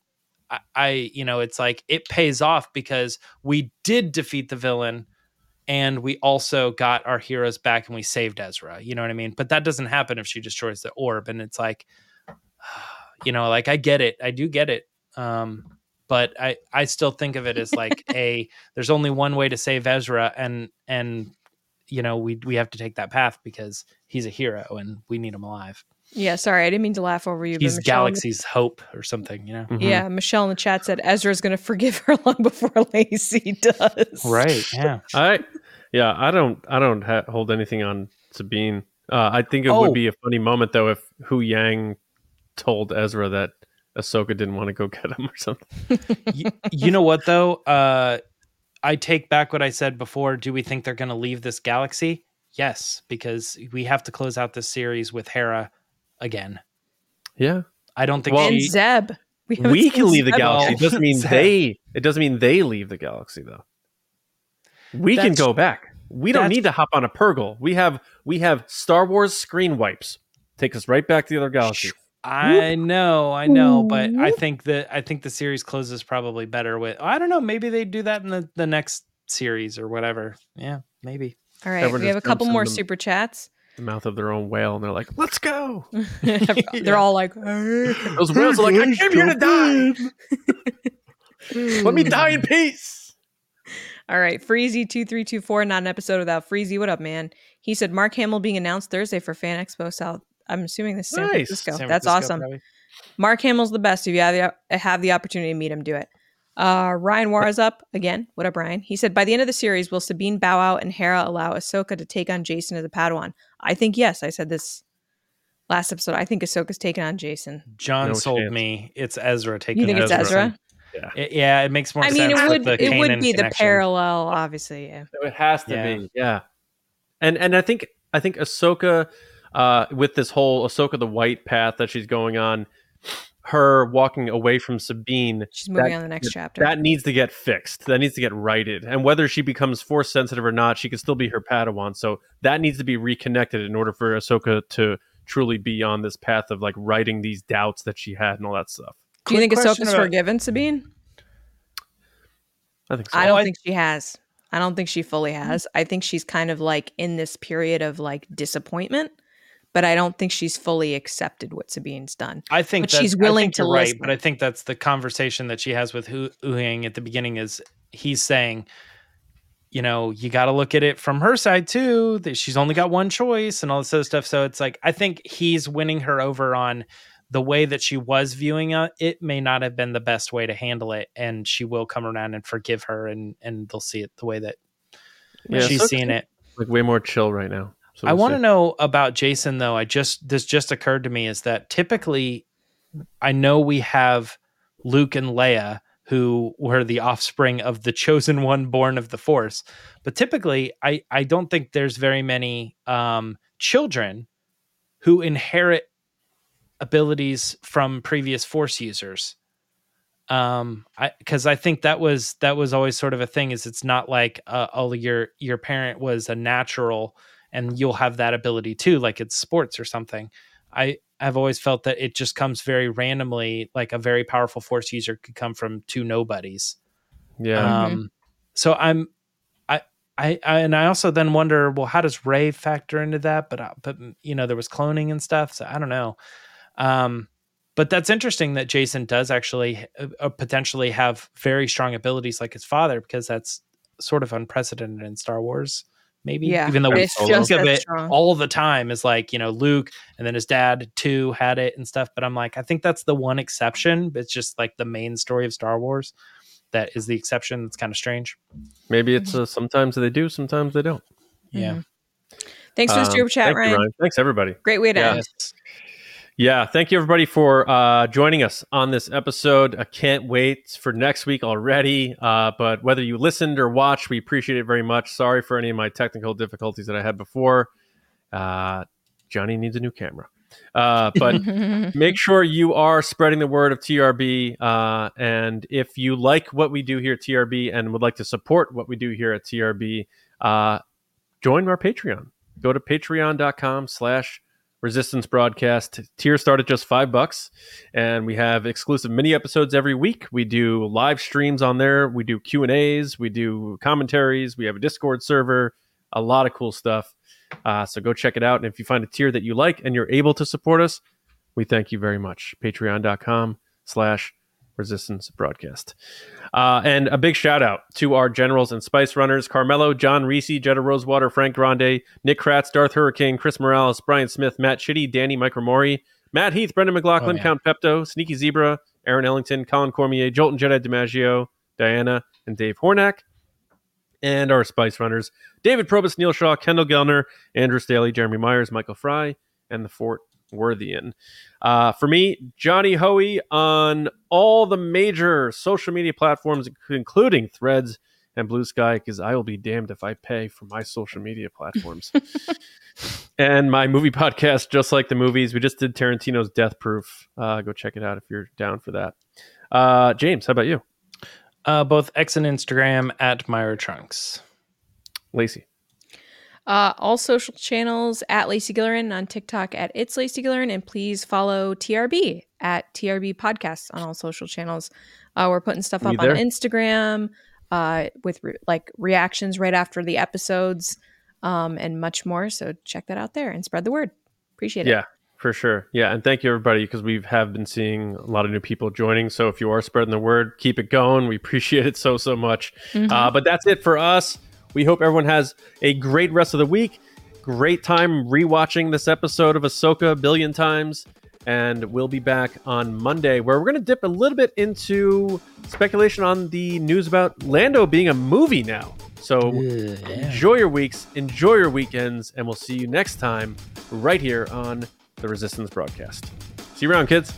I, I you know it's like it pays off because we did defeat the villain and we also got our heroes back and we saved Ezra. You know what I mean? But that doesn't happen if she destroys the orb and it's like you know like I get it. I do get it. Um but I I still think of it as like a there's only one way to save Ezra and and you know we we have to take that path because he's a hero and we need him alive. Yeah, sorry, I didn't mean to laugh over you. He's but Michelle in the- galaxy's hope or something, you know. Mhm. Yeah, Michelle in the chat said Ezra's going to forgive her long before Lacey does. Right. Yeah. I yeah, I don't I don't ha- hold anything on Sabine. Uh, I think it Oh. would be a funny moment though if Huyang told Ezra that Ahsoka didn't want to go get him or something. you, you know what though? Uh I take back what I said before. Do we think they're going to leave this galaxy? Yes, because we have to close out this series with Hera again. Yeah, I don't think Well, and Zeb. haven't we can leave the galaxy. yet. It doesn't mean they. It doesn't mean they leave the galaxy though. We can go back. We don't need to hop on a Purrgil. We have we have Star Wars screen wipes. Take us right back to the other galaxy. I know, I know, but I think that I think the series closes probably better with. I don't know. Maybe they do that in the the next series or whatever. Yeah, maybe. All right, Everyone we have a couple more the- super chats. The mouth of their own whale, and they're like, "Let's go." They're all like, Those whales are like, "I came here to die. Let me die in peace." All right, Freezy2324, not an episode without Freezy. What up, man? He said Mark Hamill being announced Thursday for Fan Expo South. I'm assuming this is San Nice. Francisco. San That's awesome. probably. Mark Hamill's the best. If you have the, have the opportunity to meet him, do it. Uh, Ryan Wara's up again. What up, Ryan? He said, by the end of the series, will Sabine bow out and Hera allow Ahsoka to take on Jacen as a Padawan? I think yes. I said this last episode. I think Ahsoka's taking on Jacen. John No sold chance. me. It's Ezra taking. You think it's Ezra? It- yeah, it makes more I sense. mean, it would it would Kanan be the parallel, obviously. Yeah. It has to Yeah. be, yeah. And and I think I think Ahsoka, uh, with this whole Ahsoka the White path that she's going on, her walking away from Sabine, She's moving That- on the next chapter. that needs to get fixed. That needs to get righted. And whether she becomes force sensitive or not, she can still be her Padawan. So that needs to be reconnected in order for Ahsoka to truly be on this path of like righting these doubts that she had and all that stuff. Do you think Quick question Ahsoka's about- forgiven Sabine? I think so. I don't I- think she has. I don't think she fully has. I think she's kind of like in this period of like disappointment, but I don't think she's fully accepted what Sabine's done. I think But that- she's I willing think to you're right, listen. but I think that's the conversation that she has with Hu Yang at the beginning. Is he's saying, you know, you got to look at it from her side too. That she's only got one choice and all this other stuff. So it's like I think he's winning her over on the way that she was viewing it. It may not have been the best way to handle it, and she will come around and forgive her, and and they'll see it the way that Yeah, she's Ahsoka seeing it. like way more chill right now. So I want to know about Jacen though. I just this just occurred to me is that typically I know we have Luke and Leia who were the offspring of the chosen one born of the force. But typically I I don't think there's very many um children who inherit abilities from previous force users um i because i think that was that was always sort of a thing is it's not like uh, oh your your parent was a natural and you'll have that ability too like it's sports or something. I have always felt that it just comes very randomly like a very powerful force user could come from two nobodies. Yeah. um so i'm I, I i and i also then wonder well how does Rey factor into that? But uh, but you know there was cloning and stuff so i don't know. Um but that's interesting that Jacen does actually uh, uh, potentially have very strong abilities like his father because that's sort of unprecedented in star wars maybe Yeah, even though but we it's think of it strong. all the time is like you know luke and then his dad too had it and stuff but i'm like i think that's the one exception it's just like the main story of star wars that is the exception that's kind of strange Maybe it's uh, sometimes they do, sometimes they don't. yeah Mhm. Thanks for the Um, super chat, thank you, Ryan. Thanks everybody. Great way to Yeah. end. Yeah, thank you everybody for uh, joining us on this episode. I can't wait for next week already. Uh, but whether you listened or watched, we appreciate it very much. Sorry for any of my technical difficulties that I had before. Uh, Johnny needs a new camera. Uh, but make sure you are spreading the word of TRB. Uh, and if you like what we do here at TRB and would like to support what we do here at TRB, uh, join our Patreon. Go to patreon.com slash Resistance broadcast. Tier start at just five bucks, and we have exclusive mini episodes every week. We do live streams on there. We do Q and A's. We do commentaries. We have a Discord server. A lot of cool stuff. Uh, so go check it out. And if you find a tier that you like and you're able to support us, we thank you very much. Patreon.com slash Resistance Broadcast. Uh, and a big shout out to our generals and spice runners Carmelo, John Reese, Jetta Rosewater, Frank Grande, Nick Kratz, Darth Hurricane, Chris Morales, Brian Smith, Matt Shitty, Danny Micromori, Matt Heath, Brendan McLaughlin, Oh, Count Pepto, Sneaky Zebra, Aaron Ellington, Colin Cormier, Jolton Jedi DiMaggio, Diana, and Dave Hornack. And our Spice Runners David Probus, Neil Shaw, Kendall Gellner, Andrew Staley, Jeremy Myers, Michael Fry, and the Fort Worthian. Uh, for me, Johnny Hoey on all the major social media platforms, including Threads and Blue Sky, because I will be damned if I pay for my social media platforms. and my movie podcast, just like the movies, we just did Tarantino's Death Proof. Uh, go check it out if you're down for that. Uh, James, how about you? Uh, both X and Instagram at Myra Trunks. Lacey. Uh, all social channels at Lacey Gillerin on TikTok at It's Lacey Gillerin, and please follow TRB at TRB Podcasts on all social channels. Uh, we're putting stuff up on? Instagram uh, with re- like reactions right after the episodes um, and much more. So check that out there and spread the word. Appreciate it. Yeah, for sure. Yeah, and thank you everybody because we have been seeing a lot of new people joining. So if you are spreading the word, keep it going. We appreciate it so so much. Mhm. Uh, but that's it for us. We hope everyone has a great rest of the week. Great time rewatching this episode of Ahsoka a billion times. And we'll be back on Monday where we're going to dip a little bit into speculation on the news about Lando being a movie now. So enjoy your weeks, enjoy your weekends, and we'll see you next time right here on the Resistance broadcast. See you around, kids.